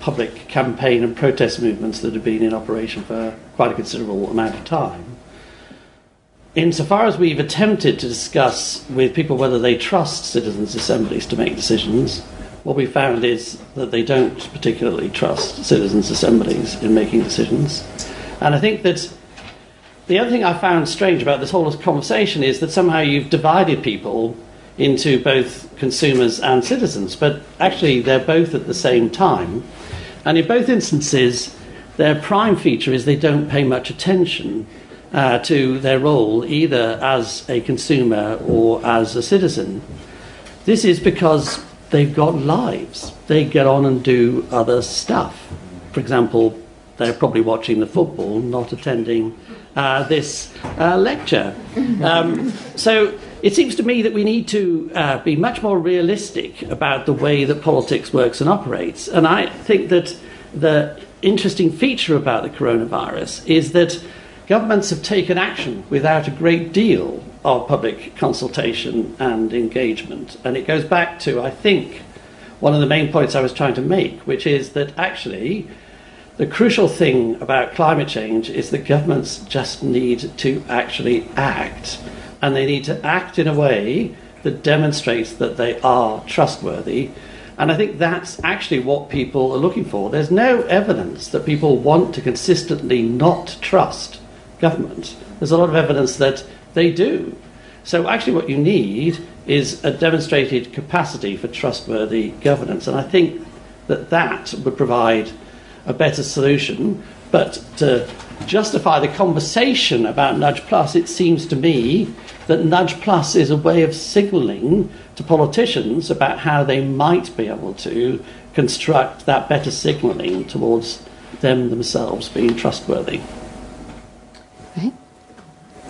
public campaign and protest movements that have been in operation for quite a considerable amount of time insofar as we've attempted to discuss with people whether they trust citizens' assemblies to make decisions, what we found is that they don't particularly trust citizens' assemblies in making decisions. And I think that the other thing I found strange about this whole conversation is that somehow you've divided people into both consumers and citizens, but actually they're both at the same time. And in both instances, their prime feature is they don't pay much attention uh, to their role either as a consumer or as a citizen. This is because they've got lives. They get on and do other stuff. For example, they're probably watching the football, not attending uh, this uh, lecture. Um, so it seems to me that we need to uh, be much more realistic about the way that politics works and operates. And I think that the interesting feature about the coronavirus is that governments have taken action without a great deal of public consultation and engagement. And it goes back to, I think, one of the main points I was trying to make, which is that actually the crucial thing about climate change is that governments just need to actually act. And they need to act in a way that demonstrates that they are trustworthy. And I think that's actually what people are looking for. There's no evidence that people want to consistently not trust government. There's a lot of evidence that they do. So, actually, what you need is a demonstrated capacity for trustworthy governance. And I think that that would provide a better solution. But to justify the conversation about Nudge Plus, it seems to me that Nudge Plus is a way of signalling to politicians about how they might be able to construct that better signalling towards them themselves being trustworthy.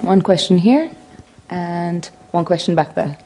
One question here and one question back there.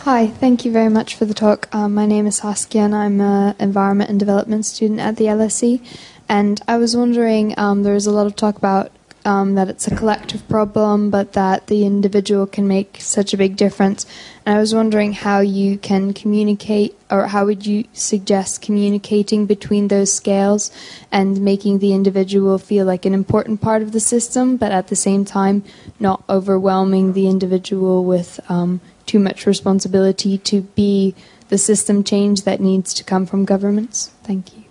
Hi, thank you very much for the talk. Um, my name is Saskia and I'm an environment and development student at the LSE. And I was wondering, um, there was a lot of talk about um, that it's a collective problem, but that the individual can make such a big difference. And I was wondering how you can communicate, or how would you suggest communicating between those scales and making the individual feel like an important part of the system, but at the same time not overwhelming the individual with um, too much responsibility to be the system change that needs to come from governments. Thank you.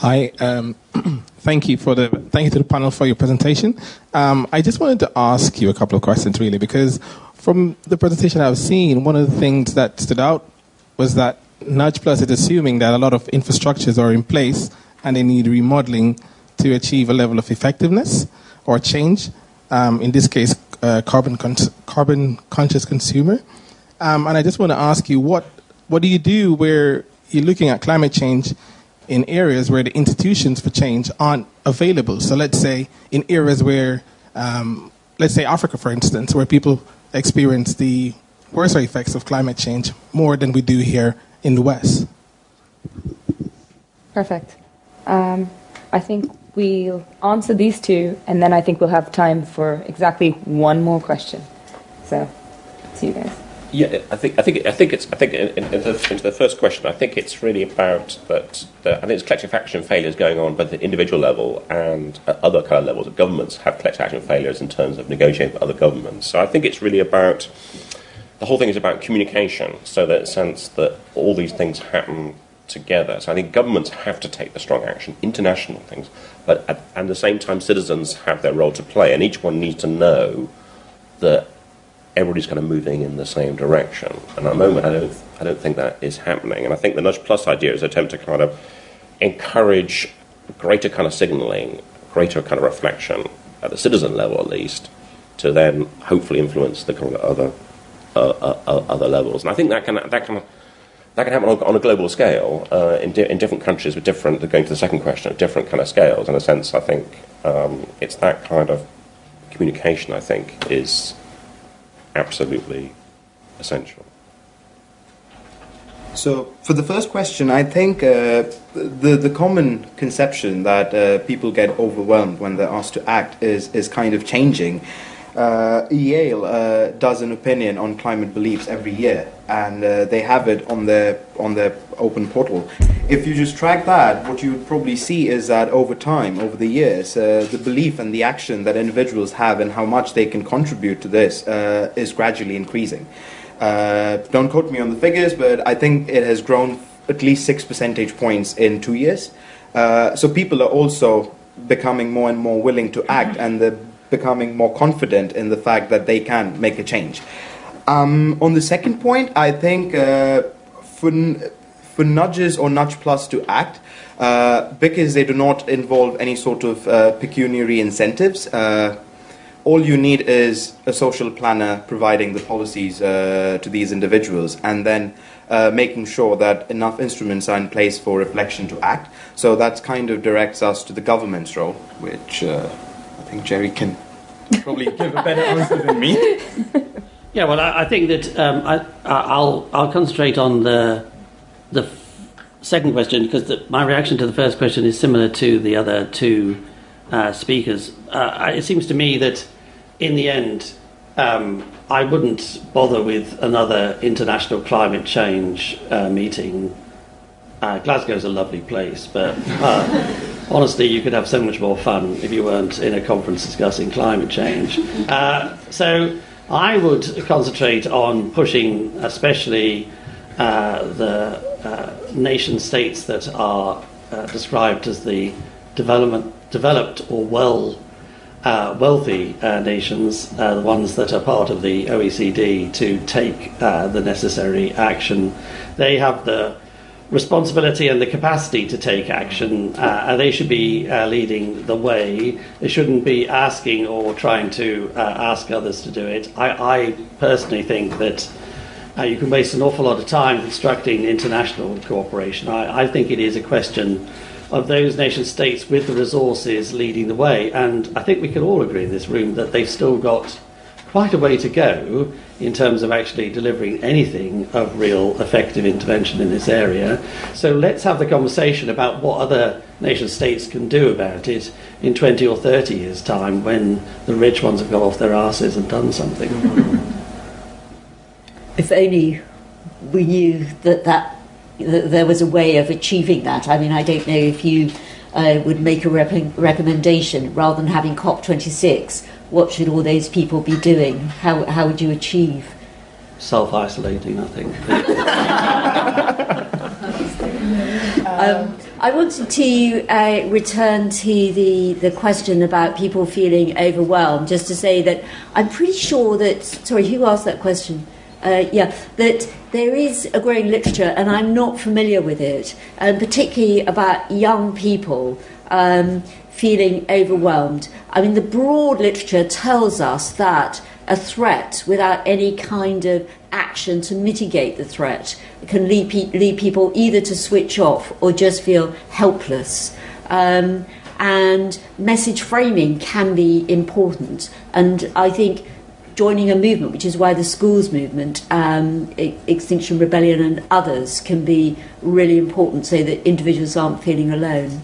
Hi, um, *clears throat* thank you for the thank you to the panel for your presentation. Um, I just wanted to ask you a couple of questions, really, because from the presentation I've seen, one of the things that stood out was that Nudge Plus is assuming that a lot of infrastructures are in place and they need remodeling to achieve a level of effectiveness or change. Um, in this case, uh, carbon con- carbon conscious consumer. Um, and I just want to ask you, what what do you do where you're looking at climate change? In areas where the institutions for change aren't available. So let's say in areas where, um, let's say Africa, for instance, where people experience the worst effects of climate change more than we do here in the West. Perfect. Um, I think we'll answer these two, and then I think we'll have time for exactly one more question. So, see you guys. Yeah, I think I think I think it's I think in, in the, the first question, I think it's really about that. I think it's collective action failures going on, both at the individual level and at other kind of levels of governments have collective action failures in terms of negotiating with other governments. So I think it's really about the whole thing is about communication, so that sense that all these things happen together. So I think governments have to take the strong action, international things, but at, at the same time, citizens have their role to play, and each one needs to know that everybody's kind of moving in the same direction. And at the moment, I don't, I don't think that is happening. And I think the Nudge Plus idea is an attempt to kind of encourage greater kind of signaling, greater kind of reflection at the citizen level, at least, to then hopefully influence the kind of other uh, uh, uh other levels. And I think that can that can that can happen on a global scale uh, in, di- in different countries with different. Going to the second question, at different kind of scales. In a sense, I think um, it's that kind of communication. I think is absolutely essential? So, for the first question, I think uh, the the common conception that uh, people get overwhelmed when they're asked to act is is kind of changing. Uh, Yale uh, does an opinion on climate beliefs every year, and uh, they have it on their on their open portal. If you just track that, what you would probably see is that over time, over the years, uh, the belief and the action that individuals have and how much they can contribute to this uh, is gradually increasing. Uh, don't quote me on the figures, but I think it has grown at least six percentage points in two years. so people are also becoming more and more willing to act, and the becoming more confident in the fact that they can make a change. Um, on the second point, I think uh, for, for nudges or nudge plus to act, uh, because they do not involve any sort of uh, pecuniary incentives, uh, all you need is a social planner providing the policies uh, to these individuals and then uh, making sure that enough instruments are in place for reflection to act. So that kind of directs us to the government's role, which think Gerry can probably give a better answer than me. *laughs* Yeah, well, I, I think that um, I, I'll I'll concentrate on the the f- second question because the, my reaction to the first question is similar to the other two uh, speakers. Uh, it seems to me that in the end, um, I wouldn't bother with another international climate change uh, meeting. Uh, Glasgow's a lovely place, but uh, honestly, you could have so much more fun if you weren't in a conference discussing climate change. *laughs* Uh, so I would concentrate on pushing, especially uh, the uh, nation states that are described as the development, developed or well uh, wealthy uh, nations, uh, the ones that are part of the OECD, to take uh, the necessary action. They have the responsibility and the capacity to take action, uh, and they should be uh, leading the way. They shouldn't be asking or trying to ask others to do it. I, I personally think that. you can waste an awful lot of time constructing international cooperation. I, I think it is a question of those nation states with the resources leading the way. And I think we can all agree in this room that they've still got quite a way to go in terms of actually delivering anything of real effective intervention in this area. So let's have the conversation about what other nation states can do about it in 20 or 30 years' time when the rich ones have got off their asses and done something. *laughs* If only we knew that that there was a way of achieving that. I mean, I don't know if you uh, would make a rep- recommendation rather than having COP26. What should all those people be doing? How, how would you achieve? Self isolating, I think. um, I wanted to uh, return to the, the question about people feeling overwhelmed, just to say that I'm pretty sure that. Sorry, who asked that question? Uh, yeah, that there is a growing literature, and I'm not familiar with it, and particularly about young people um, feeling overwhelmed. I mean, the broad literature tells us that a threat without any kind of action to mitigate the threat can lead, pe- lead people either to switch off or just feel helpless. Um, and message framing can be important. And I think joining a movement, which is why the schools movement, um, Extinction Rebellion, and others can be really important so that individuals aren't feeling alone.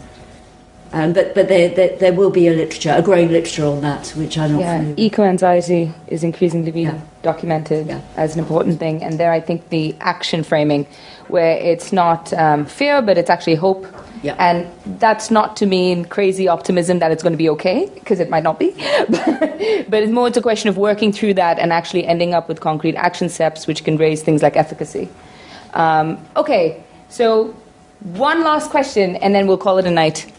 Um, but but there, there, there, will be a literature, a growing literature on that, which I'm not yeah, Eco anxiety is increasingly being yeah. documented yeah. as an important thing. And there, I think the action framing, where it's not um, fear, but it's actually hope yeah. And that's not to mean crazy optimism that it's going to be okay, because it might not be. *laughs* but it's more it's a question of working through that and actually ending up with concrete action steps which can raise things like efficacy. Um, okay, so one last question and then we'll call it a night.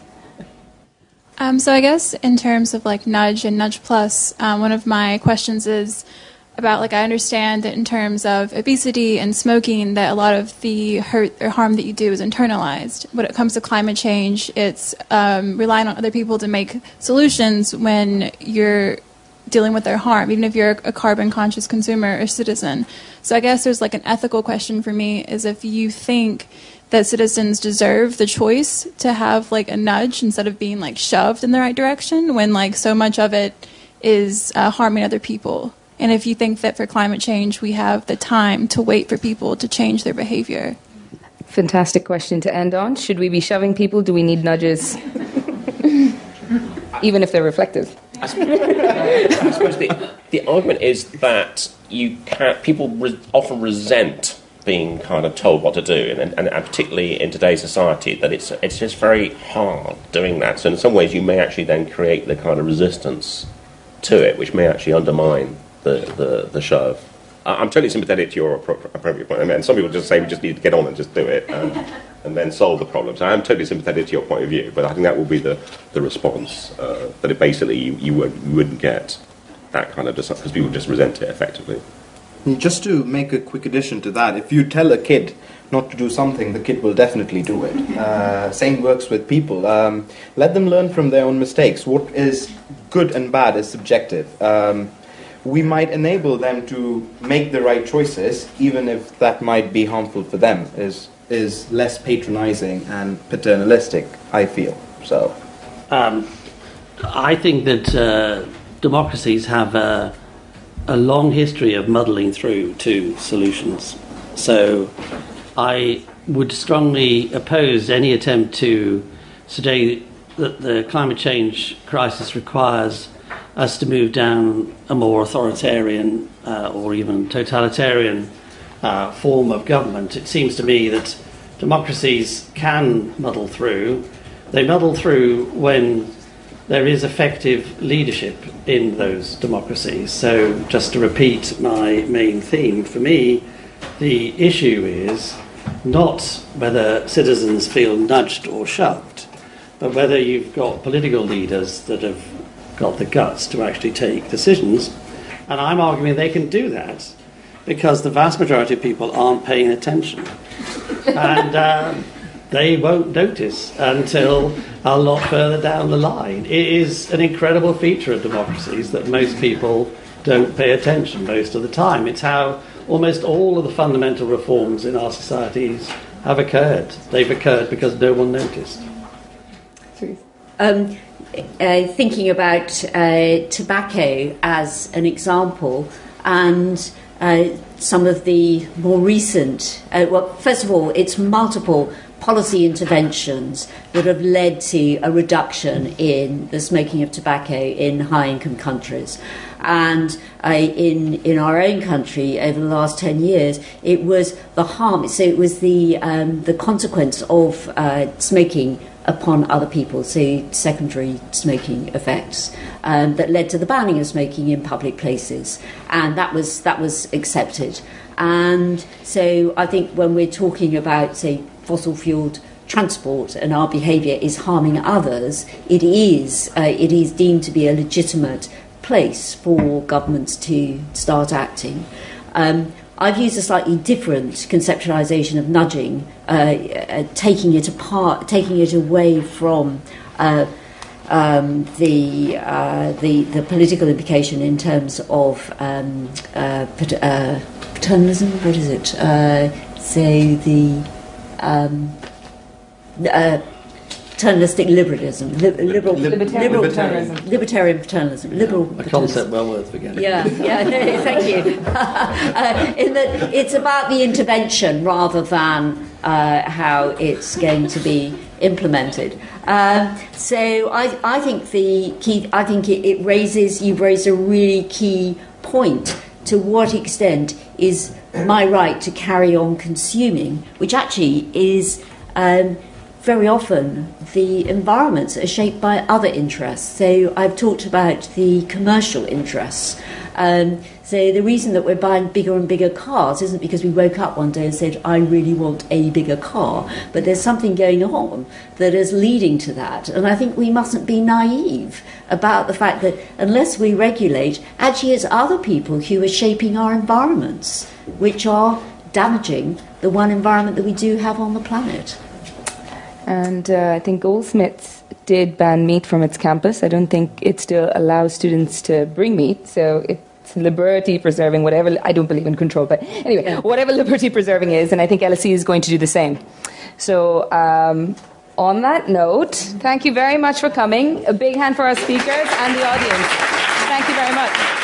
Um, so I guess in terms of like nudge and nudge plus, um, one of my questions is about like I understand that in terms of obesity and smoking that a lot of the hurt or harm that you do is internalized. When it comes to climate change, it's um, relying on other people to make solutions when you're dealing with their harm, even if you're a carbon conscious consumer or citizen. So I guess there's like an ethical question for me is if you think that citizens deserve the choice to have like a nudge instead of being like shoved in the right direction when like so much of it is uh, harming other people. And if you think that for climate change, we have the time to wait for people to change their behavior. Fantastic question to end on. Should we be shoving people? Do we need nudges? *laughs* Even if they're reflective. I suppose, the, the argument is that you can't, people re- often resent being kind of told what to do, and, and, and, particularly in today's society, that it's it's just very hard doing that. So in some ways, you may actually then create the kind of resistance to it, which may actually undermine the, the, the shove. I'm totally sympathetic to your appropriate point. I mean, some people just say we just need to get on and just do it and, and then solve the problem. So I'm totally sympathetic to your point of view, but I think that will be the, the response uh, that it basically you, you, would, you wouldn't get that kind of because people just resent it effectively. Just to make a quick addition to that, if you tell a kid not to do something, the kid will definitely do it. Uh, same works with people. Um, let them learn from their own mistakes. What is good and bad is subjective. Um, we might enable them to make the right choices, even if that might be harmful for them. Is is less patronizing and paternalistic. I feel so. Um, I think that uh, democracies have a, a long history of muddling through to solutions. So I would strongly oppose any attempt to say that the climate change crisis requires us to move down a more authoritarian uh, or even totalitarian uh, form of government. It seems to me that democracies can muddle through. They muddle through when there is effective leadership in those democracies. So, just to repeat my main theme, for me, the issue is not whether citizens feel nudged or shoved, but whether you've got political leaders that have got the guts to actually take decisions. And I'm arguing they can do that because the vast majority of people aren't paying attention. and uh, they won't notice until a lot further down the line. It is an incredible feature of democracies that most people don't pay attention most of the time. It's how almost all of the fundamental reforms in our societies have occurred. They've occurred because no one noticed. Um, uh, thinking about uh, tobacco as an example and uh, some of the more recent, uh, well, first of all, it's multiple policy interventions that have led to a reduction in the smoking of tobacco in high income countries. And uh, in, in our own country, over the last 10 years, it was the harm, so it was the, um, the consequence of uh, smoking upon other people, so secondary smoking effects, um, that led to the banning of smoking in public places. And that was, that was accepted. And so I think when we're talking about, say, fossil fueled transport and our behaviour is harming others, it is, uh, it is deemed to be a legitimate place for governments to start acting. Um, I've used a slightly different conceptualization of nudging, uh, uh, taking it apart, taking it away from uh, um, the, uh, the the political implication in terms of um, uh, uh, paternalism. What is it? so the um, paternalistic liberalism, li- liberal, Libertarian. liberal Libertarian. libertarian paternalism, liberal. A concept well worth forgetting. Yeah, yeah, no, *laughs* thank you. *laughs* uh, in that it's about the intervention rather than uh, how it's going to be implemented. Um, so I, I think the key, I think it, it raises, you've raised a really key point. To what extent is my right to carry on consuming, which actually is um, very often the environments are shaped by other interests. So I've talked about the commercial interests. Um, so the reason that we're buying bigger and bigger cars isn't because we woke up one day and said, I really want a bigger car, but there's something going on that is leading to that. And I think we mustn't be naive about the fact that unless we regulate, actually it's other people who are shaping our environments, which are damaging the one environment that we do have on the planet. And uh, I think Goldsmiths did ban meat from its campus. I don't think it still allows students to bring meat, so it's liberty preserving, whatever. I don't believe in control, but anyway, Yeah. whatever liberty preserving is, and I think LSE is going to do the same. So, um, on that note, thank you very much for coming. A big hand for our speakers and the audience. Thank you very much.